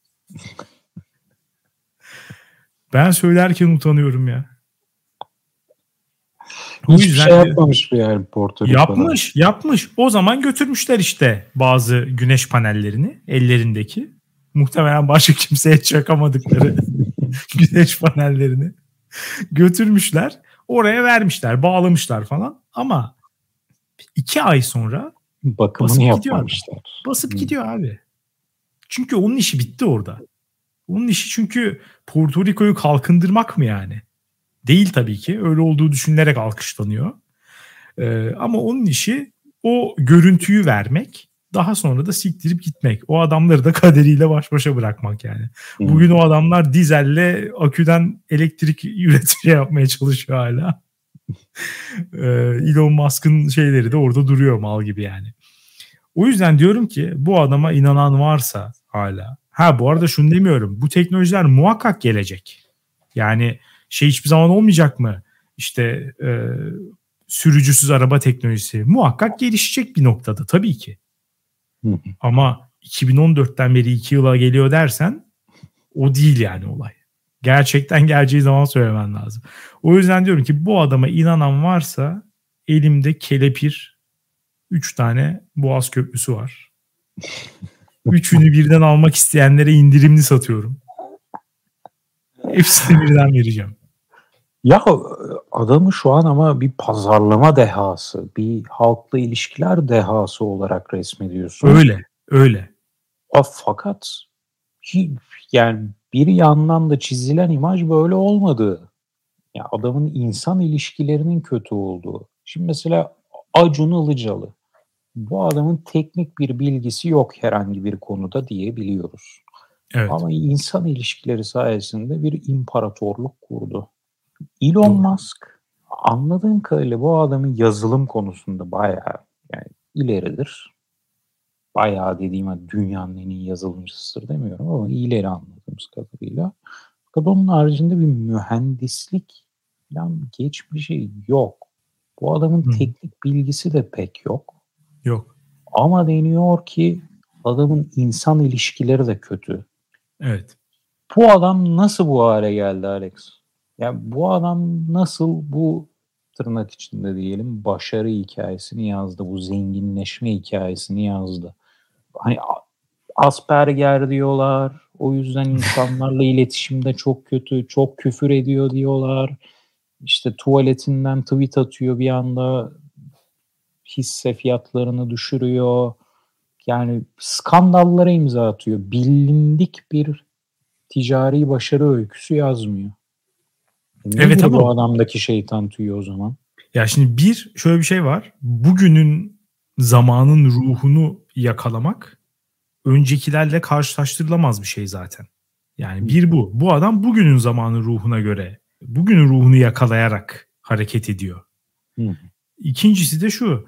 Ben söylerken utanıyorum ya. O Hiçbir yüzden şey yapmamış mı yani Porto Rico'da? Yapmış, yapmış. O zaman götürmüşler işte bazı güneş panellerini ellerindeki. Muhtemelen başka kimseye çakamadıkları güneş panellerini götürmüşler. Oraya vermişler, bağlamışlar falan. Ama iki ay sonra Bakımını Basıp gidiyor yapmamışlar. basıp Hı. gidiyor abi. Çünkü onun işi bitti orada. Onun işi çünkü Porto Rico'yu kalkındırmak mı yani? Değil tabii ki. Öyle olduğu düşünülerek alkışlanıyor. Ee, ama onun işi o görüntüyü vermek. Daha sonra da siktirip gitmek. O adamları da kaderiyle baş başa bırakmak yani. Bugün o adamlar dizelle aküden elektrik üretimi yapmaya çalışıyor hala. Ee, Elon Musk'ın şeyleri de orada duruyor mal gibi yani. O yüzden diyorum ki bu adama inanan varsa hala. Ha bu arada şunu demiyorum. Bu teknolojiler muhakkak gelecek. Yani şey hiçbir zaman olmayacak mı? İşte e, sürücüsüz araba teknolojisi muhakkak gelişecek bir noktada tabii ki. Ama 2014'ten beri 2 yıla geliyor dersen o değil yani olay. Gerçekten geleceği zaman söylemen lazım. O yüzden diyorum ki bu adama inanan varsa elimde kelepir 3 tane Boğaz Köprüsü var. Üçünü birden almak isteyenlere indirimli satıyorum. Hepsini birden vereceğim. Ya adamı şu an ama bir pazarlama dehası, bir halkla ilişkiler dehası olarak resmediyorsun. Öyle, öyle. A, fakat yani bir yandan da çizilen imaj böyle olmadı. Ya adamın insan ilişkilerinin kötü olduğu. Şimdi mesela Acun Ilıcalı. Bu adamın teknik bir bilgisi yok herhangi bir konuda diyebiliyoruz. Evet. Ama insan ilişkileri sayesinde bir imparatorluk kurdu. Elon. Musk anladığım kadarıyla bu adamın yazılım konusunda bayağı yani ileridir. Bayağı dediğim hani dünyanın en iyi yazılımcısıdır demiyorum ama ileri anladığımız kadarıyla. Fakat onun haricinde bir mühendislik falan geç bir şey yok. Bu adamın Hı. teknik bilgisi de pek yok. Yok. Ama deniyor ki adamın insan ilişkileri de kötü. Evet. Bu adam nasıl bu hale geldi Alex? Ya bu adam nasıl bu tırnak içinde diyelim başarı hikayesini yazdı. Bu zenginleşme hikayesini yazdı. Hani Asperger diyorlar. O yüzden insanlarla iletişimde çok kötü, çok küfür ediyor diyorlar. İşte tuvaletinden tweet atıyor bir anda hisse fiyatlarını düşürüyor. Yani skandallara imza atıyor. Bilindik bir ticari başarı öyküsü yazmıyor. Ne evet ama bu adamdaki şeytan tüyü o zaman? Ya şimdi bir şöyle bir şey var. Bugünün zamanın ruhunu yakalamak öncekilerle karşılaştırılamaz bir şey zaten. Yani bir bu. Bu adam bugünün zamanı ruhuna göre, bugünün ruhunu yakalayarak hareket ediyor. Hı. İkincisi de şu.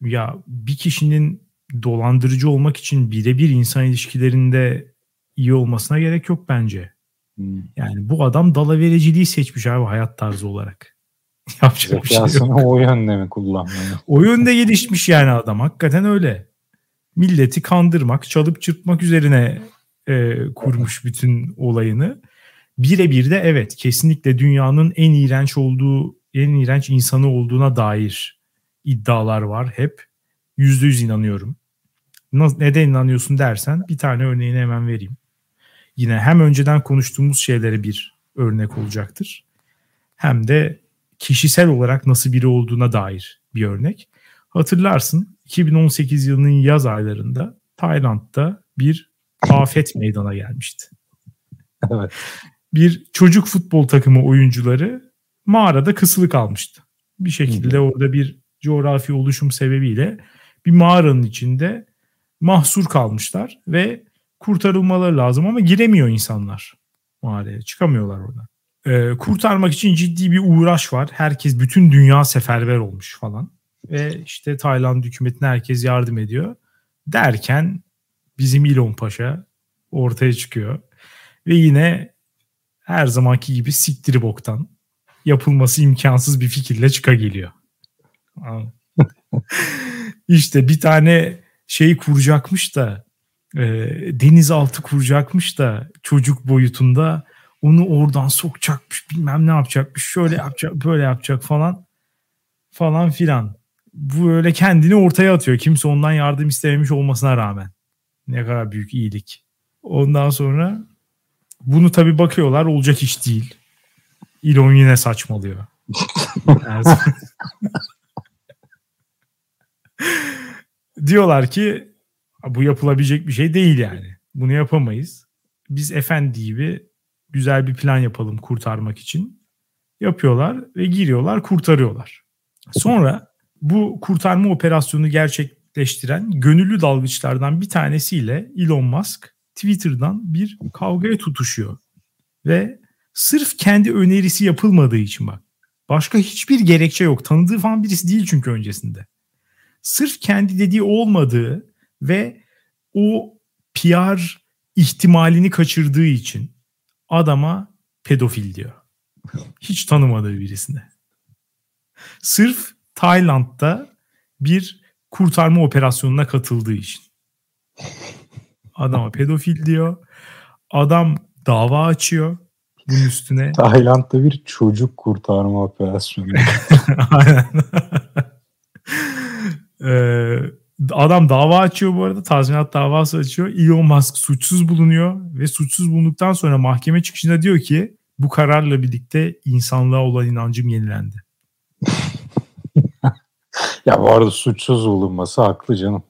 Ya bir kişinin dolandırıcı olmak için birebir insan ilişkilerinde iyi olmasına gerek yok bence. Hmm. Yani bu adam dalavericiliği seçmiş abi hayat tarzı olarak. Yapacak bir şey yok. o yönde mi kullanmıyor? o yönde gelişmiş yani adam. Hakikaten öyle. Milleti kandırmak, çalıp çırpmak üzerine e, kurmuş bütün olayını. Birebir de evet kesinlikle dünyanın en iğrenç olduğu, en iğrenç insanı olduğuna dair iddialar var hep. Yüzde yüz inanıyorum. Neden inanıyorsun dersen bir tane örneğini hemen vereyim. Yine hem önceden konuştuğumuz şeylere bir örnek olacaktır. Hem de kişisel olarak nasıl biri olduğuna dair bir örnek. Hatırlarsın 2018 yılının yaz aylarında Tayland'da bir afet meydana gelmişti. Evet. Bir çocuk futbol takımı oyuncuları mağarada kısılı kalmıştı. Bir şekilde orada bir coğrafi oluşum sebebiyle bir mağaranın içinde mahsur kalmışlar ve kurtarılmaları lazım ama giremiyor insanlar mağaraya. Çıkamıyorlar oradan. Ee, kurtarmak için ciddi bir uğraş var. Herkes, bütün dünya seferber olmuş falan. Ve işte Tayland hükümetine herkes yardım ediyor. Derken bizim İlon Paşa ortaya çıkıyor. Ve yine her zamanki gibi siktiri boktan yapılması imkansız bir fikirle çıka geliyor. İşte bir tane şey kuracakmış da e, denizaltı kuracakmış da çocuk boyutunda onu oradan sokacakmış bilmem ne yapacakmış şöyle yapacak böyle yapacak falan falan filan. Bu öyle kendini ortaya atıyor. Kimse ondan yardım istememiş olmasına rağmen. Ne kadar büyük iyilik. Ondan sonra bunu tabi bakıyorlar olacak iş değil. Elon yine saçmalıyor. Diyorlar ki bu yapılabilecek bir şey değil yani. Bunu yapamayız. Biz efendi gibi güzel bir plan yapalım kurtarmak için. Yapıyorlar ve giriyorlar kurtarıyorlar. Sonra bu kurtarma operasyonu gerçekleştiren gönüllü dalgıçlardan bir tanesiyle Elon Musk Twitter'dan bir kavgaya tutuşuyor. Ve sırf kendi önerisi yapılmadığı için bak. Başka hiçbir gerekçe yok. Tanıdığı falan birisi değil çünkü öncesinde. Sırf kendi dediği olmadığı ve o PR ihtimalini kaçırdığı için adama pedofil diyor. Hiç tanımadığı birisine. Sırf Tayland'da bir kurtarma operasyonuna katıldığı için. Adama pedofil diyor. Adam dava açıyor bunun üstüne. Tayland'da bir çocuk kurtarma operasyonu. Aynen. ee, Adam dava açıyor bu arada. Tazminat davası açıyor. Elon Musk suçsuz bulunuyor ve suçsuz bulunduktan sonra mahkeme çıkışında diyor ki bu kararla birlikte insanlığa olan inancım yenilendi. ya bu arada suçsuz bulunması haklı canım.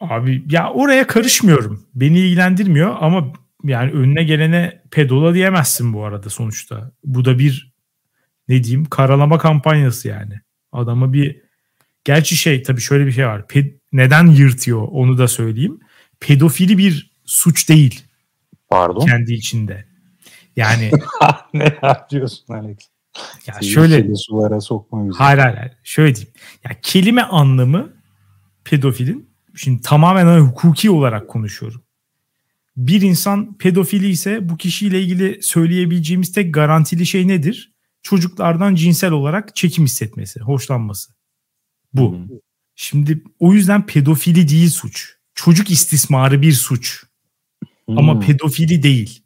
Abi ya oraya karışmıyorum. Beni ilgilendirmiyor ama yani önüne gelene pedola diyemezsin bu arada sonuçta. Bu da bir ne diyeyim karalama kampanyası yani. Adama bir gerçi şey tabii şöyle bir şey var. Ped, neden yırtıyor onu da söyleyeyim. Pedofili bir suç değil. Pardon. Kendi içinde. Yani ne diyorsun Alex? Ya Seni şöyle sulara sokma bizi. Hayır hayır. hayır. Şöyle diyeyim. Ya kelime anlamı pedofilin şimdi tamamen hani hukuki olarak konuşuyorum. bir insan pedofili ise bu kişiyle ilgili söyleyebileceğimiz tek garantili şey nedir? Çocuklardan cinsel olarak çekim hissetmesi, hoşlanması. Bu. Hmm. Şimdi o yüzden pedofili değil suç. Çocuk istismarı bir suç. Hmm. Ama pedofili değil.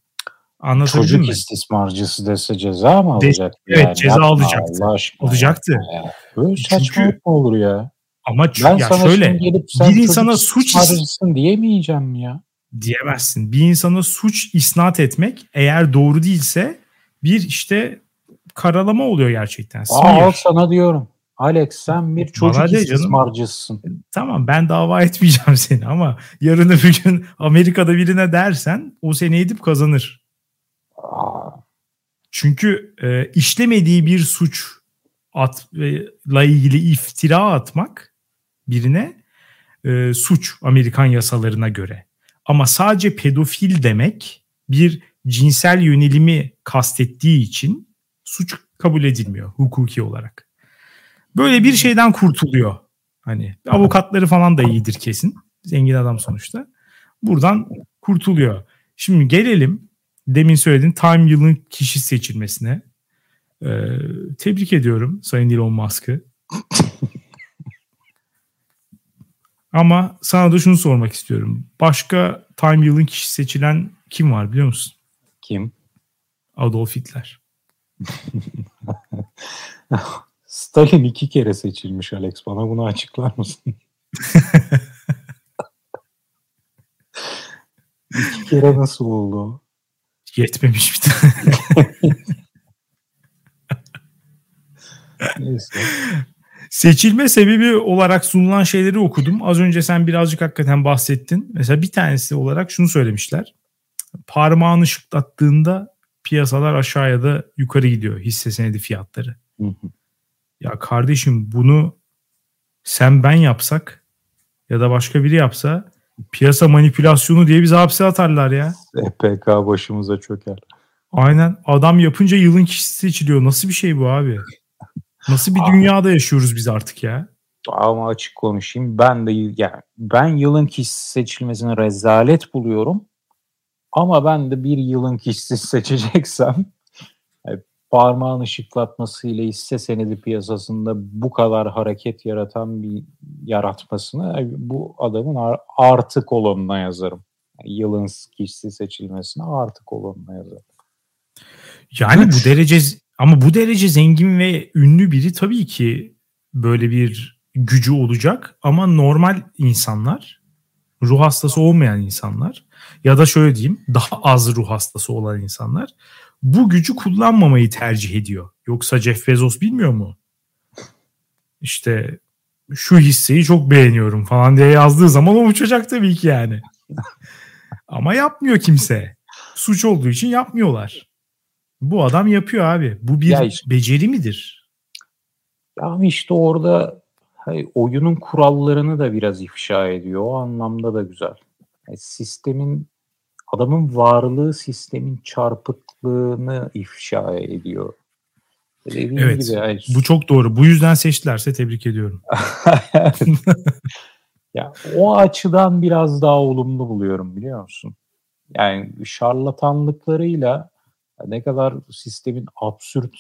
Anlatabildim Çocuk mi? istismarcısı dese ceza mı alacak? De, evet yani? ceza Yapma alacaktı. Alacaktı. Ya. Böyle saçmalık mı olur ya? Ama ben ya sana şöyle gelip sen bir insana suç diyemeyeceğim ya. Diyemezsin. Bir insana suç isnat etmek eğer doğru değilse bir işte karalama oluyor gerçekten. Aa, al sana diyorum. Alex sen bir çocuk istismarcısın. Tamam ben dava etmeyeceğim seni ama yarın öbür gün Amerika'da birine dersen o seni edip kazanır. Aa. Çünkü e, işlemediği bir suç atla ilgili iftira atmak birine e, suç Amerikan yasalarına göre. Ama sadece pedofil demek bir cinsel yönelimi kastettiği için suç kabul edilmiyor hukuki olarak. Böyle bir şeyden kurtuluyor. Hani avukatları falan da iyidir kesin. Zengin adam sonuçta. Buradan kurtuluyor. Şimdi gelelim demin söylediğin Time yılın kişi seçilmesine. Ee, tebrik ediyorum Sayın Elon Musk'ı. Ama sana da şunu sormak istiyorum. Başka Time yılın kişi seçilen kim var biliyor musun? Kim? Adolf Hitler. Stalin iki kere seçilmiş Alex. Bana bunu açıklar mısın? iki kere nasıl oldu? Yetmemiş bir tane. Neyse. Seçilme sebebi olarak sunulan şeyleri okudum. Az önce sen birazcık hakikaten bahsettin. Mesela bir tanesi olarak şunu söylemişler. Parmağını şıklattığında piyasalar aşağıya da yukarı gidiyor hisse senedi fiyatları. Hı hı. Ya kardeşim bunu sen ben yapsak ya da başka biri yapsa piyasa manipülasyonu diye bizi hapse atarlar ya. SPK başımıza çöker. Aynen. Adam yapınca yılın kişisi seçiliyor. Nasıl bir şey bu abi? Nasıl bir dünyada yaşıyoruz biz artık ya? Ama açık konuşayım. Ben de yani ben yılın kişisi seçilmesini rezalet buluyorum. Ama ben de bir yılın kişisi seçeceksem yani parmağını şıklatmasıyla hisse senedi piyasasında bu kadar hareket yaratan bir yaratmasını bu adamın artı kolonuna yazarım. Yılın kişisi seçilmesine artı kolonuna yazarım. Yani bu derece ama bu derece zengin ve ünlü biri tabii ki böyle bir gücü olacak ama normal insanlar, ruh hastası olmayan insanlar ya da şöyle diyeyim daha az ruh hastası olan insanlar bu gücü kullanmamayı tercih ediyor. Yoksa Jeff Bezos bilmiyor mu? İşte şu hisseyi çok beğeniyorum falan diye yazdığı zaman o uçacak tabii ki yani. Ama yapmıyor kimse. Suç olduğu için yapmıyorlar. Bu adam yapıyor abi. Bu bir işte, beceri midir? Ya işte orada hani oyunun kurallarını da biraz ifşa ediyor. O anlamda da güzel. Yani sistemin adamın varlığı sistemin çarpıklığını ifşa ediyor. Dediğim evet. Gibi yani... Bu çok doğru. Bu yüzden seçtilerse tebrik ediyorum. ya o açıdan biraz daha olumlu buluyorum biliyor musun? Yani şarlatanlıklarıyla ne kadar sistemin absürt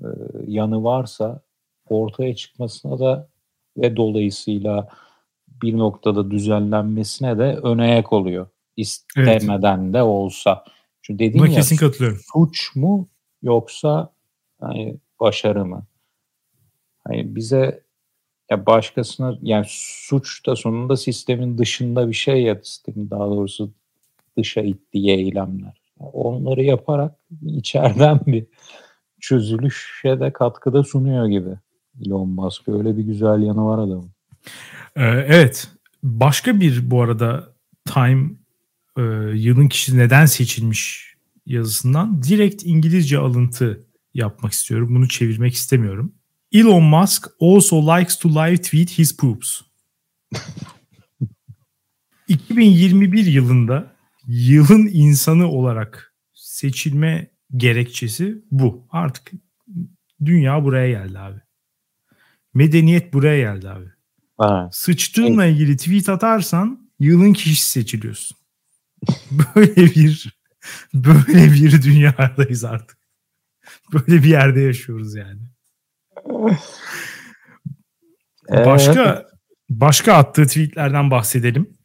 e, yanı varsa ortaya çıkmasına da ve dolayısıyla bir noktada düzenlenmesine de önayak oluyor. İstemeden evet. de olsa. Çünkü dediğim ya kesin katılıyorum. suç mu yoksa hani başarı mı? Hani bize ya başkasına yani suç da sonunda sistemin dışında bir şey ya sistemin daha doğrusu dışa ittiği eylemler onları yaparak içeriden bir çözülüşe de katkıda sunuyor gibi Elon Musk. Öyle bir güzel yanı var adamın. Ee, evet. Başka bir bu arada Time e, yılın kişi neden seçilmiş yazısından direkt İngilizce alıntı yapmak istiyorum. Bunu çevirmek istemiyorum. Elon Musk also likes to live tweet his poops. 2021 yılında yılın insanı olarak seçilme gerekçesi bu. Artık dünya buraya geldi abi. Medeniyet buraya geldi abi. Ha. Sıçtığınla ilgili tweet atarsan yılın kişisi seçiliyorsun. Böyle bir böyle bir dünyadayız artık. Böyle bir yerde yaşıyoruz yani. Başka başka attığı tweetlerden bahsedelim.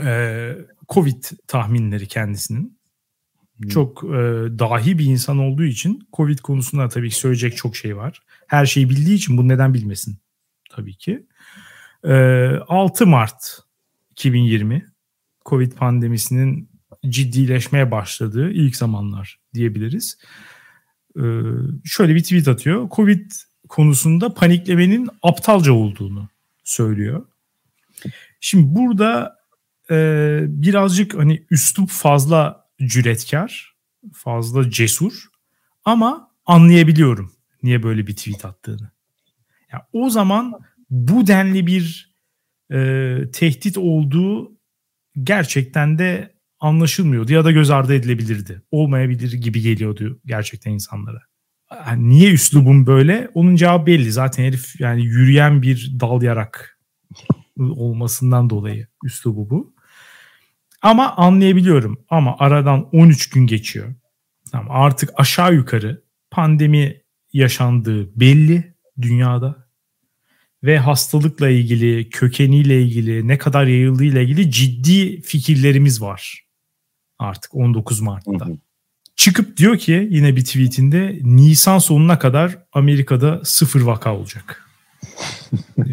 Ee, Covid tahminleri kendisinin. Çok e, dahi bir insan olduğu için Covid konusunda tabii ki söyleyecek çok şey var. Her şeyi bildiği için bunu neden bilmesin tabii ki. E, 6 Mart 2020 Covid pandemisinin ciddileşmeye başladığı ilk zamanlar diyebiliriz. E, şöyle bir tweet atıyor. Covid konusunda paniklemenin aptalca olduğunu söylüyor. Şimdi burada e, birazcık hani üslup fazla cüretkar, fazla cesur ama anlayabiliyorum niye böyle bir tweet attığını. Yani o zaman bu denli bir e, tehdit olduğu gerçekten de anlaşılmıyordu ya da göz ardı edilebilirdi. Olmayabilir gibi geliyordu gerçekten insanlara. Yani niye üslubum böyle? Onun cevabı belli. Zaten herif yani yürüyen bir dal yarak olmasından dolayı üslubu bu. Ama anlayabiliyorum. Ama aradan 13 gün geçiyor. Tamam, artık aşağı yukarı pandemi yaşandığı belli dünyada ve hastalıkla ilgili, kökeniyle ilgili, ne kadar yayıldığı ile ilgili ciddi fikirlerimiz var. Artık 19 Mart'ta. Hı hı. Çıkıp diyor ki yine bir tweetinde Nisan sonuna kadar Amerika'da sıfır vaka olacak.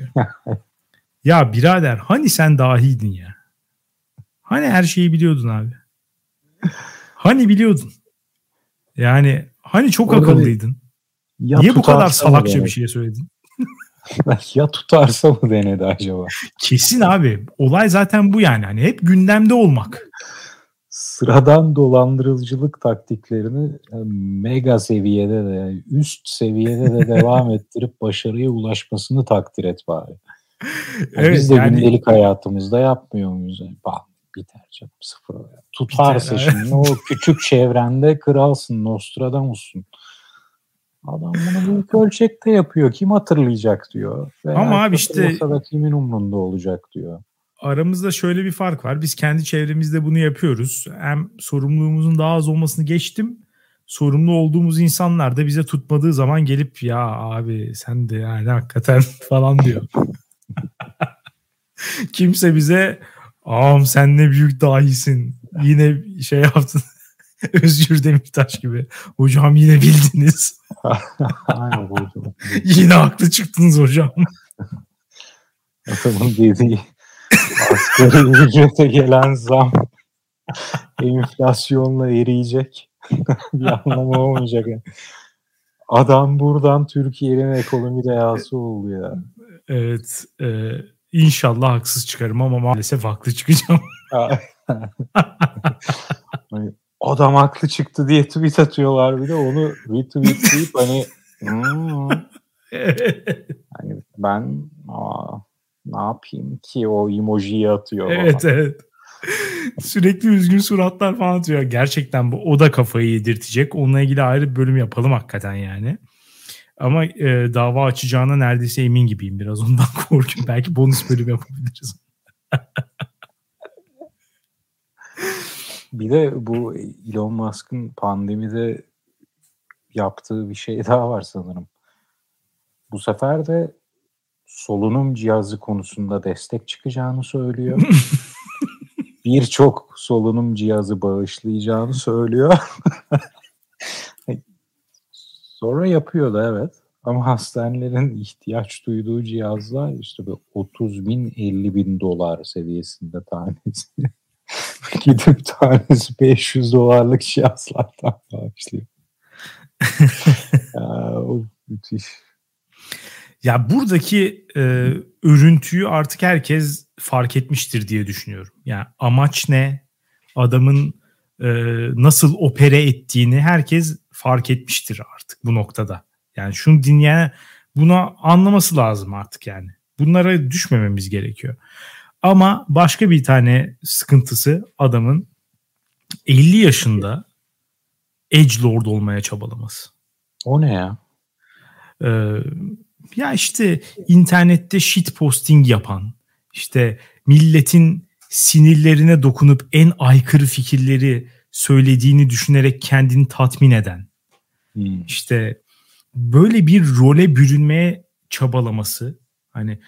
ya birader hani sen dahiydin ya. Hani her şeyi biliyordun abi. Hani biliyordun. Yani hani çok Orada akıllıydın. Niye bu kadar salakça bir şey söyledin? ya tutarsa mı denedi acaba? Kesin abi. Olay zaten bu yani. Hani hep gündemde olmak. Sıradan dolandırıcılık taktiklerini e, mega seviyede de üst seviyede de devam ettirip başarıya ulaşmasını takdir et bari. Evet, biz de yani... gündelik hayatımızda yapmıyor muyuz? Yani, biter canım sıfır. Tutarsa Biter, şimdi o küçük çevrende kralsın, Nostradamus'sun. Adam bunu büyük ölçekte yapıyor. Kim hatırlayacak diyor. Veya Ama abi işte da kimin umrunda olacak diyor. Aramızda şöyle bir fark var. Biz kendi çevremizde bunu yapıyoruz. Hem sorumluluğumuzun daha az olmasını geçtim. Sorumlu olduğumuz insanlar da bize tutmadığı zaman gelip ya abi sen de yani hakikaten falan diyor. Kimse bize Ağam sen ne büyük dahisin. Yine şey yaptın. Özgür Demirtaş gibi. Hocam yine bildiniz. Aynen hocam. yine haklı çıktınız hocam. Adamın dediği asgari ücrete gelen zam enflasyonla eriyecek. bir anlamı olmayacak. Yani. Adam buradan Türkiye'nin ekonomi reyası oldu ya. Evet. E, İnşallah haksız çıkarım ama maalesef haklı çıkacağım. Adam haklı çıktı diye tweet atıyorlar bir de onu retweetleyip hani hmm, hani ben aa, ne yapayım ki o emojiyi atıyor. Evet bana. evet. Sürekli üzgün suratlar falan atıyor. Gerçekten bu o da kafayı yedirtecek. Onunla ilgili ayrı bir bölüm yapalım hakikaten yani. Ama e, dava açacağına neredeyse emin gibiyim biraz ondan korkuyorum. Belki bonus bölüm yapabiliriz. bir de bu Elon Musk'ın pandemide yaptığı bir şey daha var sanırım. Bu sefer de solunum cihazı konusunda destek çıkacağını söylüyor. Birçok solunum cihazı bağışlayacağını söylüyor. Sonra yapıyor da evet. Ama hastanelerin ihtiyaç duyduğu cihazlar işte böyle 30 bin 50 bin dolar seviyesinde tanesi. Gidip tanesi 500 dolarlık cihazlardan başlıyor. ya, o müthiş. Ya buradaki e, örüntüyü artık herkes fark etmiştir diye düşünüyorum. Yani amaç ne? Adamın e, nasıl opere ettiğini herkes fark etmiştir artık bu noktada. Yani şunu dinleyen bunu anlaması lazım artık yani. Bunlara düşmememiz gerekiyor. Ama başka bir tane sıkıntısı adamın 50 yaşında edge lord olmaya çabalaması. O ne ya? Ee, ya işte internette shit posting yapan, işte milletin sinirlerine dokunup en aykırı fikirleri söylediğini düşünerek kendini tatmin eden. Hmm. İşte böyle bir role bürünmeye çabalaması hani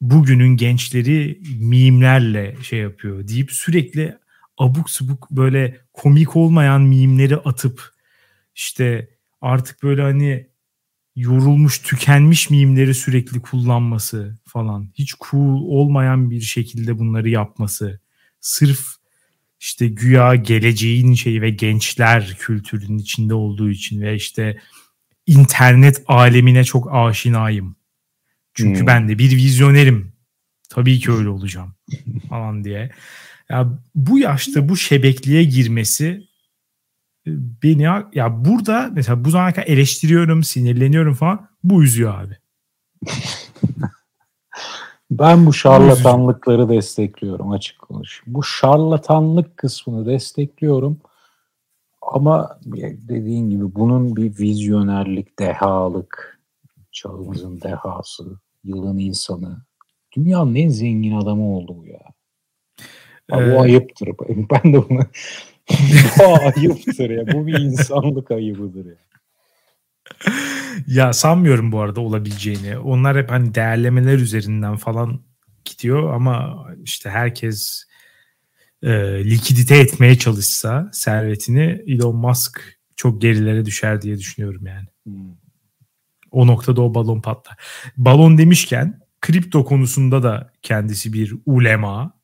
bugünün gençleri mimlerle şey yapıyor deyip sürekli abuk subuk böyle komik olmayan mimleri atıp işte artık böyle hani yorulmuş, tükenmiş mimleri sürekli kullanması falan. Hiç cool olmayan bir şekilde bunları yapması. Sırf işte güya geleceğin şeyi ve gençler kültürünün içinde olduğu için ve işte internet alemine çok aşinayım. Çünkü hmm. ben de bir vizyonerim. Tabii ki öyle olacağım falan diye. Ya bu yaşta bu şebekliğe girmesi e, beni ya burada mesela bu zamana kadar eleştiriyorum, sinirleniyorum falan. Bu üzüyor abi. ben bu şarlatanlıkları destekliyorum açık konuş. Bu şarlatanlık kısmını destekliyorum. Ama dediğin gibi bunun bir vizyonerlik, dehalık, çağımızın dehası, yılın insanı. Dünyanın en zengin adamı oldu bu ya. Abi ee, bu ayıptır. Ben de bunu bu ayıptır ya. Bu bir insanlık ayıbıdır ya. Ya sanmıyorum bu arada olabileceğini. Onlar hep hani değerlemeler üzerinden falan gidiyor ama işte herkes e, likidite etmeye çalışsa servetini Elon Musk çok gerilere düşer diye düşünüyorum yani. Hmm. O noktada o balon patlar. Balon demişken kripto konusunda da kendisi bir ulema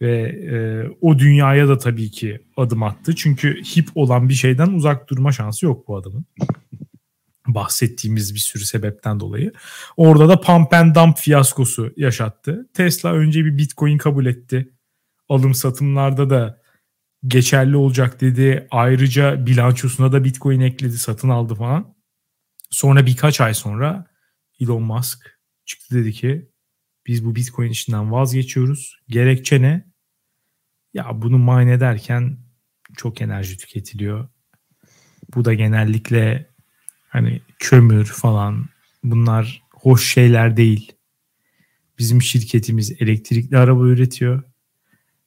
ve e, o dünyaya da tabii ki adım attı. Çünkü hip olan bir şeyden uzak durma şansı yok bu adamın. Bahsettiğimiz bir sürü sebepten dolayı. Orada da pump and dump fiyaskosu yaşattı. Tesla önce bir bitcoin kabul etti. Alım satımlarda da geçerli olacak dedi. Ayrıca bilançosuna da bitcoin ekledi, satın aldı falan. Sonra birkaç ay sonra Elon Musk çıktı dedi ki biz bu Bitcoin işinden vazgeçiyoruz. Gerekçe ne? Ya bunu mine ederken çok enerji tüketiliyor. Bu da genellikle hani kömür falan bunlar hoş şeyler değil. Bizim şirketimiz elektrikli araba üretiyor.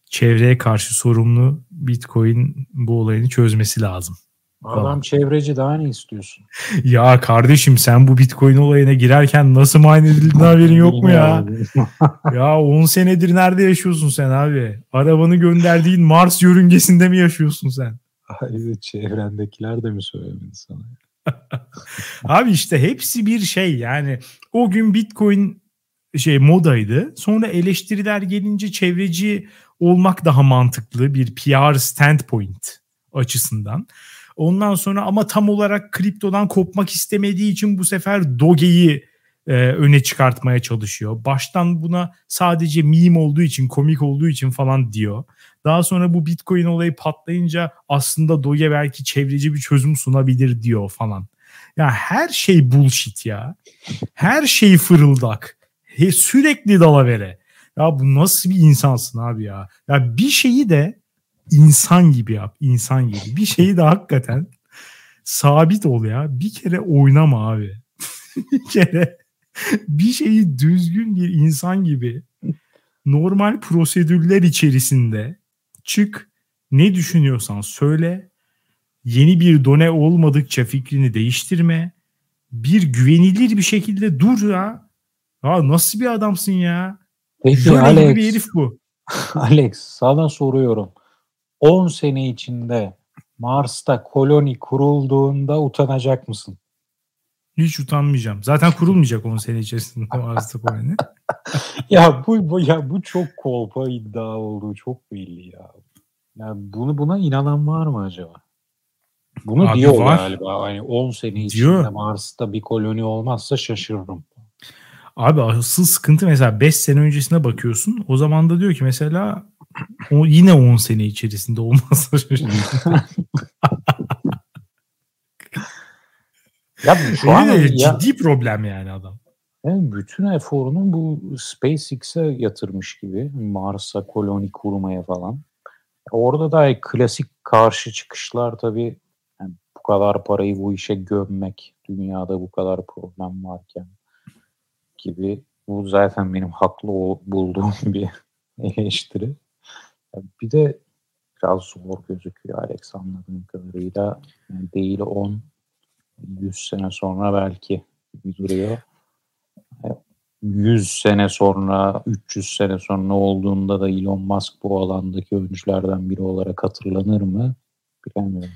Çevreye karşı sorumlu Bitcoin bu olayını çözmesi lazım. Adam çevreci daha ne istiyorsun? ya kardeşim sen bu Bitcoin olayına girerken nasıl mine edildiğinden haberin yok mu ya? ya 10 senedir nerede yaşıyorsun sen abi? Arabanı gönderdiğin Mars yörüngesinde mi yaşıyorsun sen? Hayır çevrendekiler de mi söylemedi sana? abi işte hepsi bir şey yani o gün Bitcoin şey modaydı. Sonra eleştiriler gelince çevreci olmak daha mantıklı bir PR standpoint açısından. Ondan sonra ama tam olarak kriptodan kopmak istemediği için bu sefer Doge'yi e, öne çıkartmaya çalışıyor. Baştan buna sadece meme olduğu için, komik olduğu için falan diyor. Daha sonra bu Bitcoin olayı patlayınca aslında Doge belki çevreci bir çözüm sunabilir diyor falan. Ya her şey bullshit ya. Her şey fırıldak. He, sürekli dalavere. Ya bu nasıl bir insansın abi ya? Ya bir şeyi de insan gibi yap. insan gibi. Bir şeyi de hakikaten sabit ol ya. Bir kere oynama abi. bir kere bir şeyi düzgün bir insan gibi normal prosedürler içerisinde çık ne düşünüyorsan söyle yeni bir done olmadıkça fikrini değiştirme bir güvenilir bir şekilde dur ya ya nasıl bir adamsın ya Peki Alex, bir herif bu. Alex sana soruyorum. 10 sene içinde Mars'ta koloni kurulduğunda utanacak mısın? Hiç utanmayacağım. Zaten kurulmayacak 10 sene içerisinde Mars'ta koloni. ya bu, bu ya bu çok kolpa iddia olduğu çok belli ya. Ya bunu buna inanan var mı acaba? Bunu Abi diyor var. galiba. Hani 10 sene içinde diyor. Mars'ta bir koloni olmazsa şaşırırım. Abi asıl sıkıntı mesela 5 sene öncesine bakıyorsun. O zaman da diyor ki mesela o yine 10 sene içerisinde olmazsa ya şu an ya, ciddi problem yani adam. Yani bütün eforunu bu SpaceX'e yatırmış gibi. Mars'a koloni kurmaya falan. Orada da klasik karşı çıkışlar tabii yani bu kadar parayı bu işe gömmek, dünyada bu kadar problem varken gibi. Bu zaten benim haklı bulduğum bir eleştiri. Bir de biraz zor gözüküyor Alex anladığım kadarıyla. Yani değil 10, 100 sene sonra belki bir duruyor. 100 sene sonra, 300 sene sonra olduğunda da Elon Musk bu alandaki oyunculardan biri olarak hatırlanır mı? Bilemiyorum.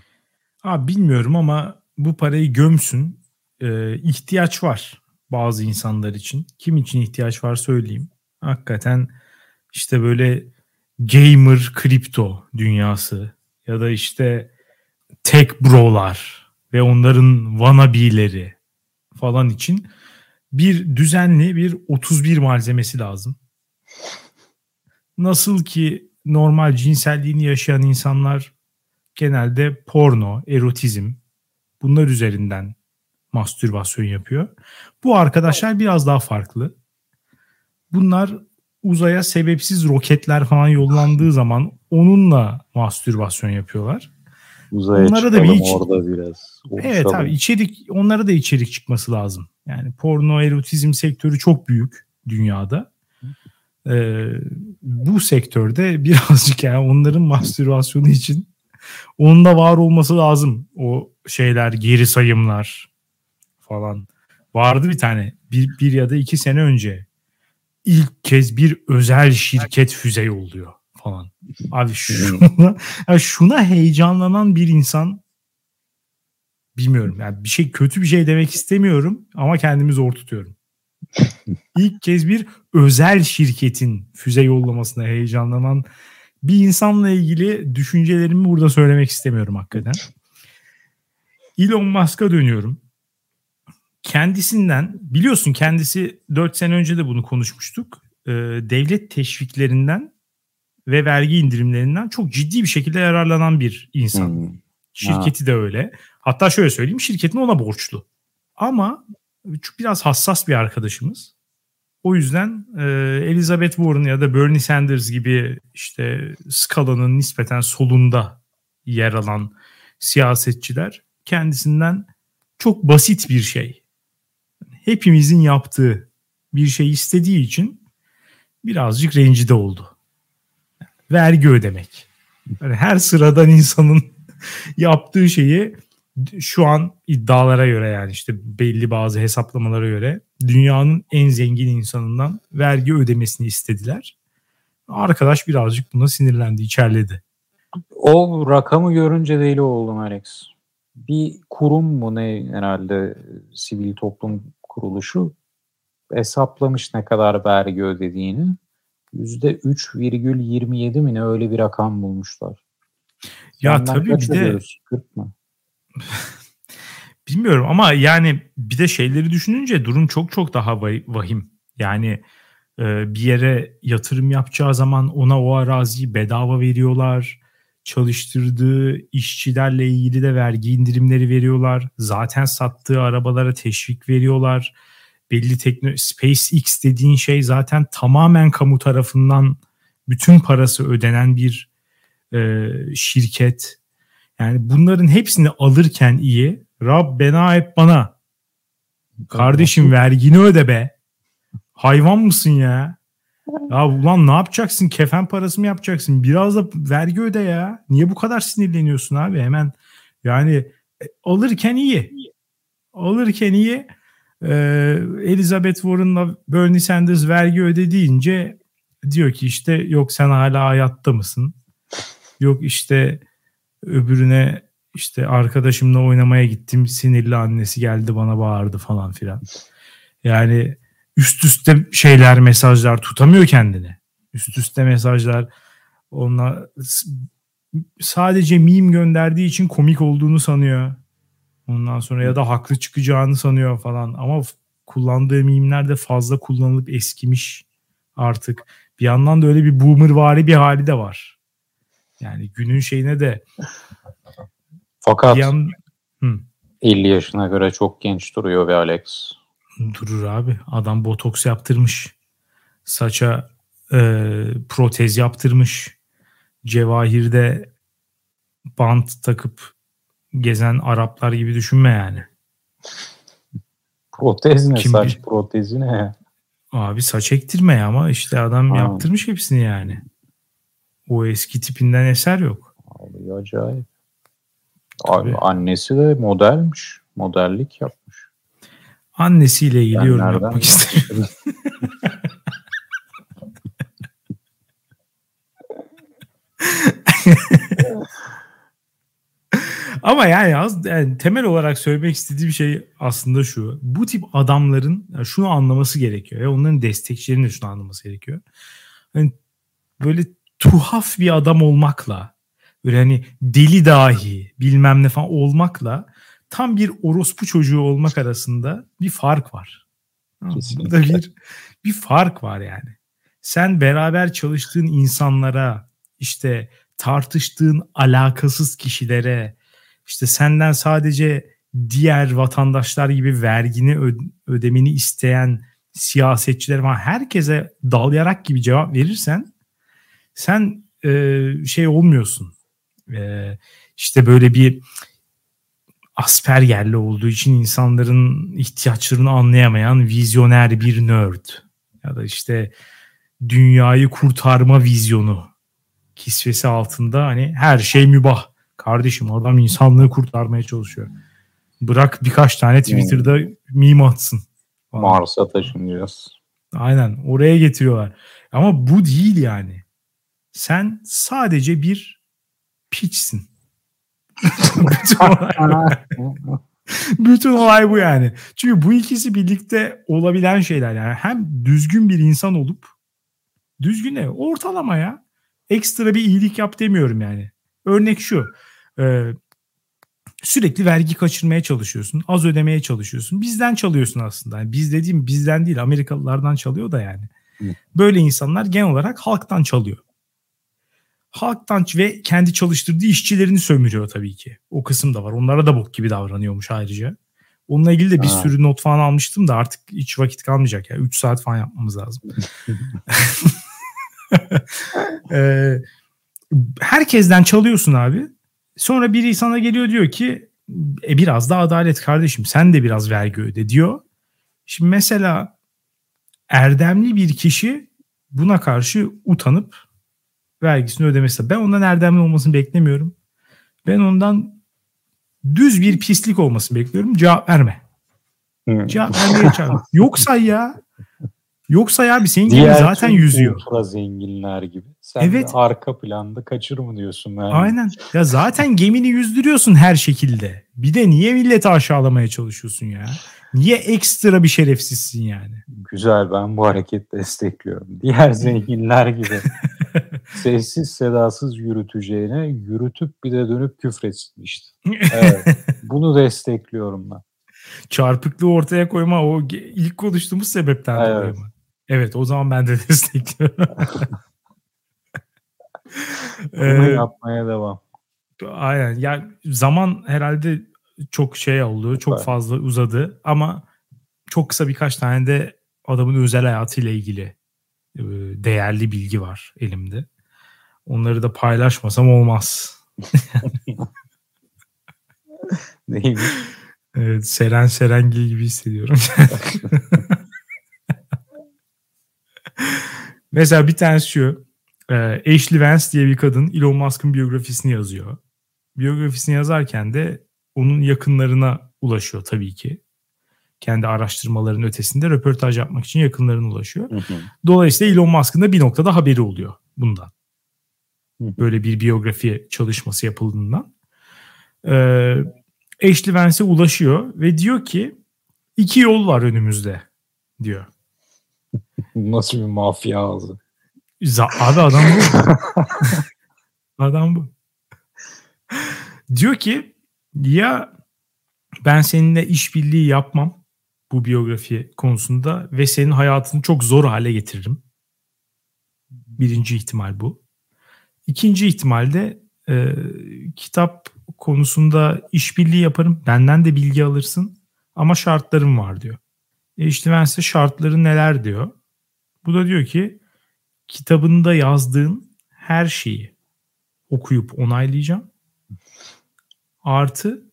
Abi bilmiyorum ama bu parayı gömsün. Ee, ihtiyaç var bazı insanlar için. Kim için ihtiyaç var söyleyeyim. Hakikaten işte böyle gamer kripto dünyası ya da işte tech brolar ve onların wannabe'leri falan için bir düzenli bir 31 malzemesi lazım. Nasıl ki normal cinselliğini yaşayan insanlar genelde porno, erotizm bunlar üzerinden mastürbasyon yapıyor. Bu arkadaşlar biraz daha farklı. Bunlar uzaya sebepsiz roketler falan yollandığı zaman onunla mastürbasyon yapıyorlar. Uzaya onlara da bir iç... orada biraz. Evet abi içerik onlara da içerik çıkması lazım. Yani porno erotizm sektörü çok büyük dünyada. Ee, bu sektörde birazcık yani onların mastürbasyonu için onun da var olması lazım. O şeyler geri sayımlar falan. Vardı bir tane bir, bir ya da iki sene önce ilk kez bir özel şirket füze yolluyor falan. Abi şuna, yani şuna heyecanlanan bir insan bilmiyorum. Yani bir şey kötü bir şey demek istemiyorum ama kendimi zor tutuyorum. İlk kez bir özel şirketin füze yollamasına heyecanlanan bir insanla ilgili düşüncelerimi burada söylemek istemiyorum hakikaten. Elon Musk'a dönüyorum. Kendisinden biliyorsun kendisi 4 sene önce de bunu konuşmuştuk. Ee, devlet teşviklerinden ve vergi indirimlerinden çok ciddi bir şekilde yararlanan bir insan. Hmm. Şirketi ha. de öyle. Hatta şöyle söyleyeyim şirketin ona borçlu. Ama biraz hassas bir arkadaşımız. O yüzden e, Elizabeth Warren ya da Bernie Sanders gibi işte skalanın nispeten solunda yer alan siyasetçiler kendisinden çok basit bir şey. Hepimizin yaptığı bir şey istediği için birazcık rencide oldu. Vergi ödemek. Yani her sıradan insanın yaptığı şeyi şu an iddialara göre yani işte belli bazı hesaplamalara göre dünyanın en zengin insanından vergi ödemesini istediler. Arkadaş birazcık buna sinirlendi, içerledi. O rakamı görünce deli oldum Alex. Bir kurum mu ne herhalde sivil toplum kuruluşu hesaplamış ne kadar vergi ödediğini. %3,27 mi ne öyle bir rakam bulmuşlar. Ya Ondan tabii bir de 40 mı? Bilmiyorum ama yani bir de şeyleri düşününce durum çok çok daha vahim. Yani e, bir yere yatırım yapacağı zaman ona o araziyi bedava veriyorlar. Çalıştırdığı işçilerle ilgili de vergi indirimleri veriyorlar. Zaten sattığı arabalara teşvik veriyorlar. Belli tekno SpaceX dediğin şey zaten tamamen kamu tarafından bütün parası ödenen bir e, şirket yani bunların hepsini alırken iyi. Rab bena hep bana. Kardeşim vergini öde be. Hayvan mısın ya? Ya ulan ne yapacaksın? Kefen parası mı yapacaksın? Biraz da vergi öde ya. Niye bu kadar sinirleniyorsun abi? Hemen yani e, alırken iyi. Alırken iyi. Ee, Elizabeth Warren'la Bernie Sanders vergi öde deyince diyor ki işte yok sen hala hayatta mısın? Yok işte Öbürüne işte arkadaşımla oynamaya gittim. Sinirli annesi geldi bana bağırdı falan filan. Yani üst üste şeyler mesajlar tutamıyor kendini. Üst üste mesajlar ona sadece meme gönderdiği için komik olduğunu sanıyor. Ondan sonra ya da haklı çıkacağını sanıyor falan. Ama kullandığı mimler de fazla kullanılıp eskimiş artık. Bir yandan da öyle bir boomer vari bir hali de var. Yani günün şeyine de fakat yan... 50 yaşına göre çok genç duruyor ve Alex. Durur abi. Adam botoks yaptırmış. Saça e, protez yaptırmış. Cevahir'de bant takıp gezen Araplar gibi düşünme yani. Protez ne? Kim saç bir... protezi ne? Abi saç ektirme ama işte adam ha. yaptırmış hepsini yani. o eski tipinden eser yok. Abi acayip. Abi annesi de modelmiş. Modellik yapmış. Annesiyle ilgili yorum yapmak isterim. Ama yani, az, yani temel olarak söylemek istediğim şey aslında şu. Bu tip adamların şunu anlaması gerekiyor. ve onların destekçilerinin de şunu anlaması gerekiyor. Hani böyle tuhaf bir adam olmakla böyle hani deli dahi bilmem ne falan olmakla tam bir orospu çocuğu olmak arasında bir fark var. Kesinlikle. Burada bir bir fark var yani. Sen beraber çalıştığın insanlara işte tartıştığın alakasız kişilere işte senden sadece diğer vatandaşlar gibi vergini ödemeni isteyen siyasetçiler var. Herkese dalayarak gibi cevap verirsen sen e, şey olmuyorsun. E, işte böyle bir Asperger'li olduğu için insanların ihtiyaçlarını anlayamayan vizyoner bir nerd. Ya da işte dünyayı kurtarma vizyonu kisvesi altında hani her şey mübah. Kardeşim adam insanlığı kurtarmaya çalışıyor. Bırak birkaç tane Twitter'da hmm. meme atsın. Mars'a taşınacağız. Aynen oraya getiriyorlar. Ama bu değil yani. Sen sadece bir piçsin. Bütün olay bu. Bütün olay bu yani. Çünkü bu ikisi birlikte olabilen şeyler yani. Hem düzgün bir insan olup düzgün ne? Ortalama ya. Ekstra bir iyilik yap demiyorum yani. Örnek şu. E, sürekli vergi kaçırmaya çalışıyorsun. Az ödemeye çalışıyorsun. Bizden çalıyorsun aslında. Yani biz dediğim bizden değil Amerikalılardan çalıyor da yani. Böyle insanlar genel olarak halktan çalıyor halktan ve kendi çalıştırdığı işçilerini sömürüyor tabii ki. O kısım da var. Onlara da bok gibi davranıyormuş ayrıca. Onunla ilgili de bir ha. sürü not falan almıştım da artık hiç vakit kalmayacak ya. 3 saat falan yapmamız lazım. ee, herkesten çalıyorsun abi. Sonra biri sana geliyor diyor ki e, biraz da adalet kardeşim sen de biraz vergi öde diyor. Şimdi mesela erdemli bir kişi buna karşı utanıp vergisini ödemesi. Ben ondan erdemli olmasını beklemiyorum. Ben ondan düz bir pislik olmasını bekliyorum. Cevap verme. Hmm. Cevap vermeye çağır. Yoksa ya Yoksa ya bir senin gibi zaten yüzüyor. Ultra zenginler gibi. Sen evet. arka planda kaçır mı diyorsun? Yani. Aynen. Ya zaten gemini yüzdürüyorsun her şekilde. Bir de niye milleti aşağılamaya çalışıyorsun ya? Niye ekstra bir şerefsizsin yani? Güzel ben bu hareketi destekliyorum. Diğer zenginler gibi sessiz sedasız yürüteceğine yürütüp bir de dönüp küfretsin işte. Evet, bunu destekliyorum ben. Çarpıklığı ortaya koyma o ilk konuştuğumuz sebepten evet. dolayı mı? Evet o zaman ben de destekliyorum. Bunu ee, yapmaya devam. Aynen. Yani zaman herhalde çok şey oldu. Çok evet. fazla uzadı ama çok kısa birkaç tane de adamın özel hayatıyla ilgili değerli bilgi var elimde. Onları da paylaşmasam olmaz. Neymiş? Evet, Seren Serengil gibi hissediyorum. Mesela bir tanesi şu. E, Ashley Vance diye bir kadın Elon Musk'ın biyografisini yazıyor. Biyografisini yazarken de onun yakınlarına ulaşıyor tabii ki. Kendi araştırmaların ötesinde röportaj yapmak için yakınlarına ulaşıyor. Dolayısıyla Elon Musk'ın da bir noktada haberi oluyor bundan. Böyle bir biyografi çalışması yapıldığından. Ee, Ashley Vance'e ulaşıyor ve diyor ki iki yol var önümüzde diyor. Nasıl bir mafya ağzı? Abi adam bu. adam bu. Diyor ki ya ben seninle işbirliği yapmam bu biyografi konusunda ve senin hayatını çok zor hale getiririm. Birinci ihtimal bu. İkinci ihtimalde e, kitap konusunda işbirliği yaparım. Benden de bilgi alırsın ama şartlarım var diyor. E işte ben size şartları neler diyor. Bu da diyor ki kitabında yazdığın her şeyi okuyup onaylayacağım. Artı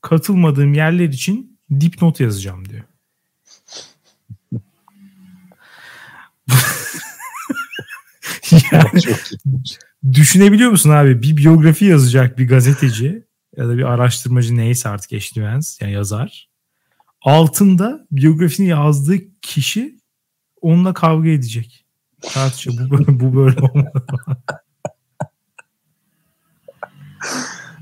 katılmadığım yerler için dipnot yazacağım diyor. yani, düşünebiliyor musun abi? Bir biyografi yazacak bir gazeteci ya da bir araştırmacı neyse artık eşlivens yani yazar. Altında biyografisini yazdığı kişi onunla kavga edecek. Tartışıyor. Bu, bu böyle olmadı.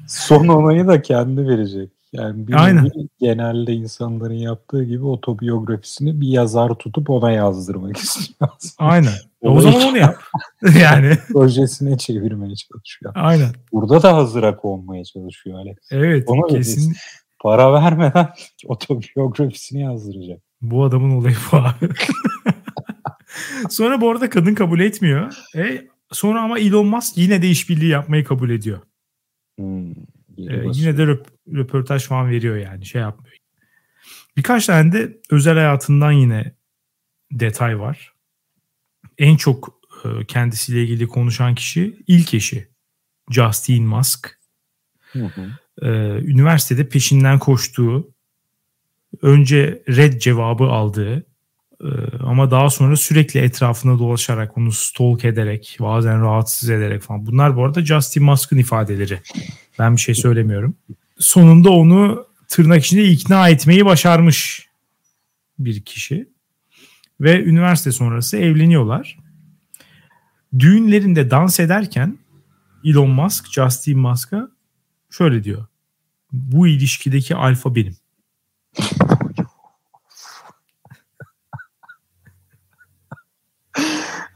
Son onayı da kendi verecek. Yani bir Aynen. genelde insanların yaptığı gibi otobiyografisini bir yazar tutup ona yazdırmak istiyor. Aynen. o zaman onu yap. yani. Projesine çevirmeye çalışıyor. Aynen. Burada da hazıra konmaya çalışıyor Alex. Evet. Ona kesin. Para vermeden otobiyografisini yazdıracak. Bu adamın olayı bu abi. sonra bu arada kadın kabul etmiyor. E, sonra ama Elon Musk yine de işbirliği yapmayı kabul ediyor. Hmm. Ee, yine de röp röportaj falan veriyor yani şey yapmıyor. Birkaç tane de özel hayatından yine detay var. En çok e, kendisiyle ilgili konuşan kişi ilk eşi Justin Musk. Hı hı. Ee, üniversitede peşinden koştuğu, önce red cevabı aldığı e, ama daha sonra sürekli etrafına dolaşarak onu stalk ederek, bazen rahatsız ederek falan. Bunlar bu arada Justin Musk'ın ifadeleri. Ben bir şey söylemiyorum. Sonunda onu tırnak içinde ikna etmeyi başarmış bir kişi. Ve üniversite sonrası evleniyorlar. Düğünlerinde dans ederken Elon Musk, Justin Musk'a şöyle diyor. Bu ilişkideki alfa benim.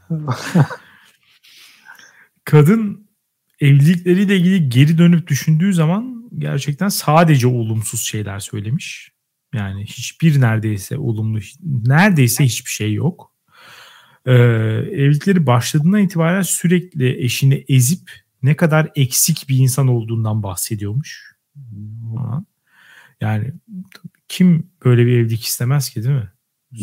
Kadın evlilikleriyle ilgili geri dönüp düşündüğü zaman gerçekten sadece olumsuz şeyler söylemiş. Yani hiçbir neredeyse olumlu, neredeyse hiçbir şey yok. Ee, evlilikleri başladığından itibaren sürekli eşini ezip ne kadar eksik bir insan olduğundan bahsediyormuş. Yani kim böyle bir evlilik istemez ki değil mi?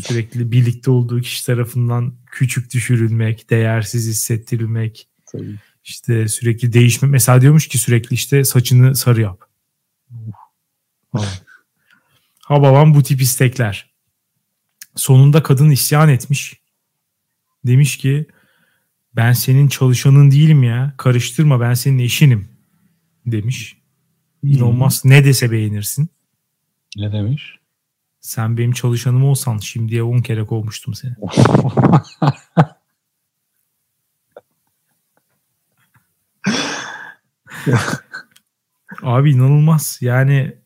Sürekli birlikte olduğu kişi tarafından küçük düşürülmek, değersiz hissettirilmek. Tabii işte sürekli değişme. Mesela diyormuş ki sürekli işte saçını sarı yap. ha babam bu tip istekler. Sonunda kadın isyan etmiş. Demiş ki ben senin çalışanın değilim ya. Karıştırma ben senin eşinim demiş. Hmm. Elon Musk ne dese beğenirsin. Ne demiş? Sen benim çalışanım olsan şimdiye 10 kere kovmuştum seni. Abi inanılmaz. Yani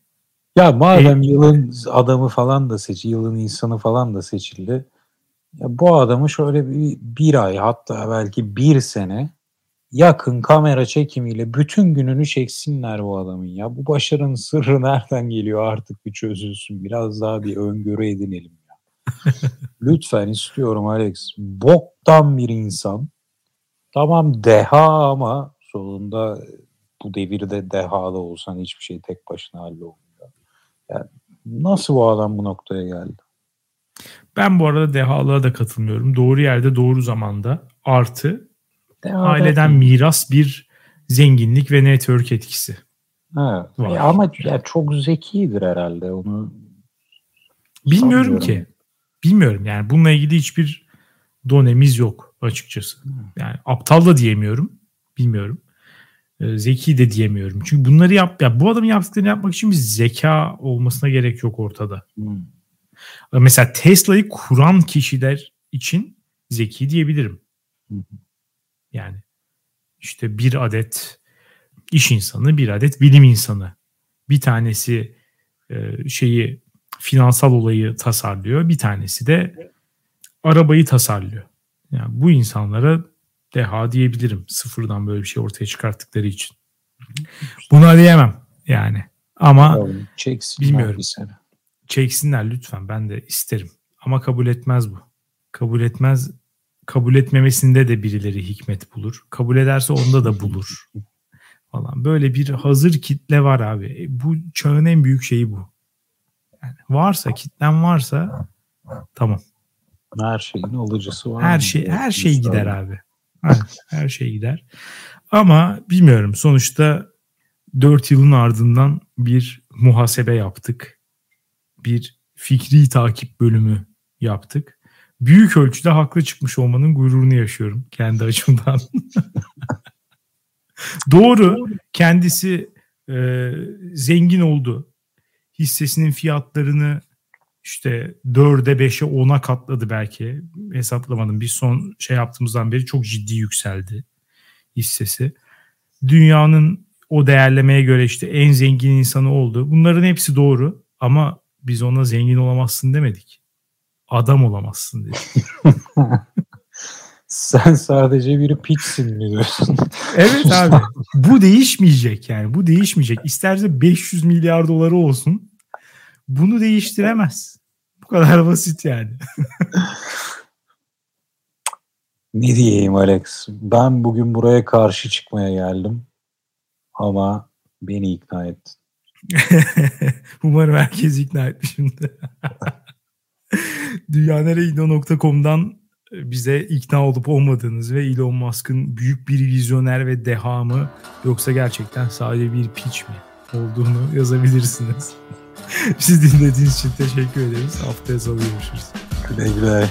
ya madem e, yılın adamı falan da seçildi, yılın insanı falan da seçildi. Ya bu adamı şöyle bir, bir ay hatta belki bir sene yakın kamera çekimiyle bütün gününü çeksinler bu adamın ya. Bu başarının sırrı nereden geliyor artık bir çözülsün. Biraz daha bir öngörü edinelim ya. Lütfen istiyorum Alex. Boktan bir insan. Tamam deha ama sonunda bu devirde dehalı olsan hiçbir şey tek başına hallolmuyor. Yani nasıl bu adam bu noktaya geldi? Ben bu arada dehalığa da katılmıyorum. Doğru yerde doğru zamanda artı Dehalı aileden mi? miras bir zenginlik ve network etkisi. Evet. Var. E ama ya çok zekidir herhalde onu. Bilmiyorum ki. Bilmiyorum yani bununla ilgili hiçbir donemiz yok açıkçası. Yani aptal da diyemiyorum. Bilmiyorum. Ee, zeki de diyemiyorum. Çünkü bunları yap ya bu adamın yaptıklarını yapmak için bir zeka olmasına gerek yok ortada. Hmm. Mesela Tesla'yı kuran kişiler için zeki diyebilirim. Hmm. Yani işte bir adet iş insanı, bir adet bilim insanı. Bir tanesi e, şeyi finansal olayı tasarlıyor, bir tanesi de arabayı tasarlıyor. Yani bu insanlara deha diyebilirim. Sıfırdan böyle bir şey ortaya çıkarttıkları için. Buna diyemem yani. Ama Çeksin bilmiyorum. Çeksinler lütfen ben de isterim. Ama kabul etmez bu. Kabul etmez. Kabul etmemesinde de birileri hikmet bulur. Kabul ederse onda da bulur. falan. Böyle bir hazır kitle var abi. E, bu çağın en büyük şeyi bu. Yani varsa kitlen varsa tamam. Her şeyin alıcısı var. Her şey her şey gider abi her şey gider. Ama bilmiyorum sonuçta 4 yılın ardından bir muhasebe yaptık. Bir fikri takip bölümü yaptık. büyük ölçüde haklı çıkmış olmanın gururunu yaşıyorum kendi açımdan. Doğru. Kendisi e, zengin oldu. Hissesinin fiyatlarını işte 4'e 5'e 10'a katladı belki. Hesaplamadım. Bir son şey yaptığımızdan beri çok ciddi yükseldi hissesi. Dünyanın o değerlemeye göre işte en zengin insanı oldu. Bunların hepsi doğru ama biz ona zengin olamazsın demedik. Adam olamazsın dedik. Sen sadece bir piçsin mi diyorsun? evet abi. Bu değişmeyecek yani. Bu değişmeyecek. İsterse 500 milyar doları olsun. Bunu değiştiremez. Bu kadar basit yani. ne diyeyim Alex? Ben bugün buraya karşı çıkmaya geldim. Ama beni ikna ettin. Umarım herkes ikna etmişimdir. Dünyaneregidiyor.com'dan bize ikna olup olmadığınız ve Elon Musk'ın büyük bir vizyoner ve deha mı yoksa gerçekten sadece bir piç mi olduğunu yazabilirsiniz. Bizi dinlediğiniz için teşekkür ederiz. Haftaya salı görüşürüz. Güle güle.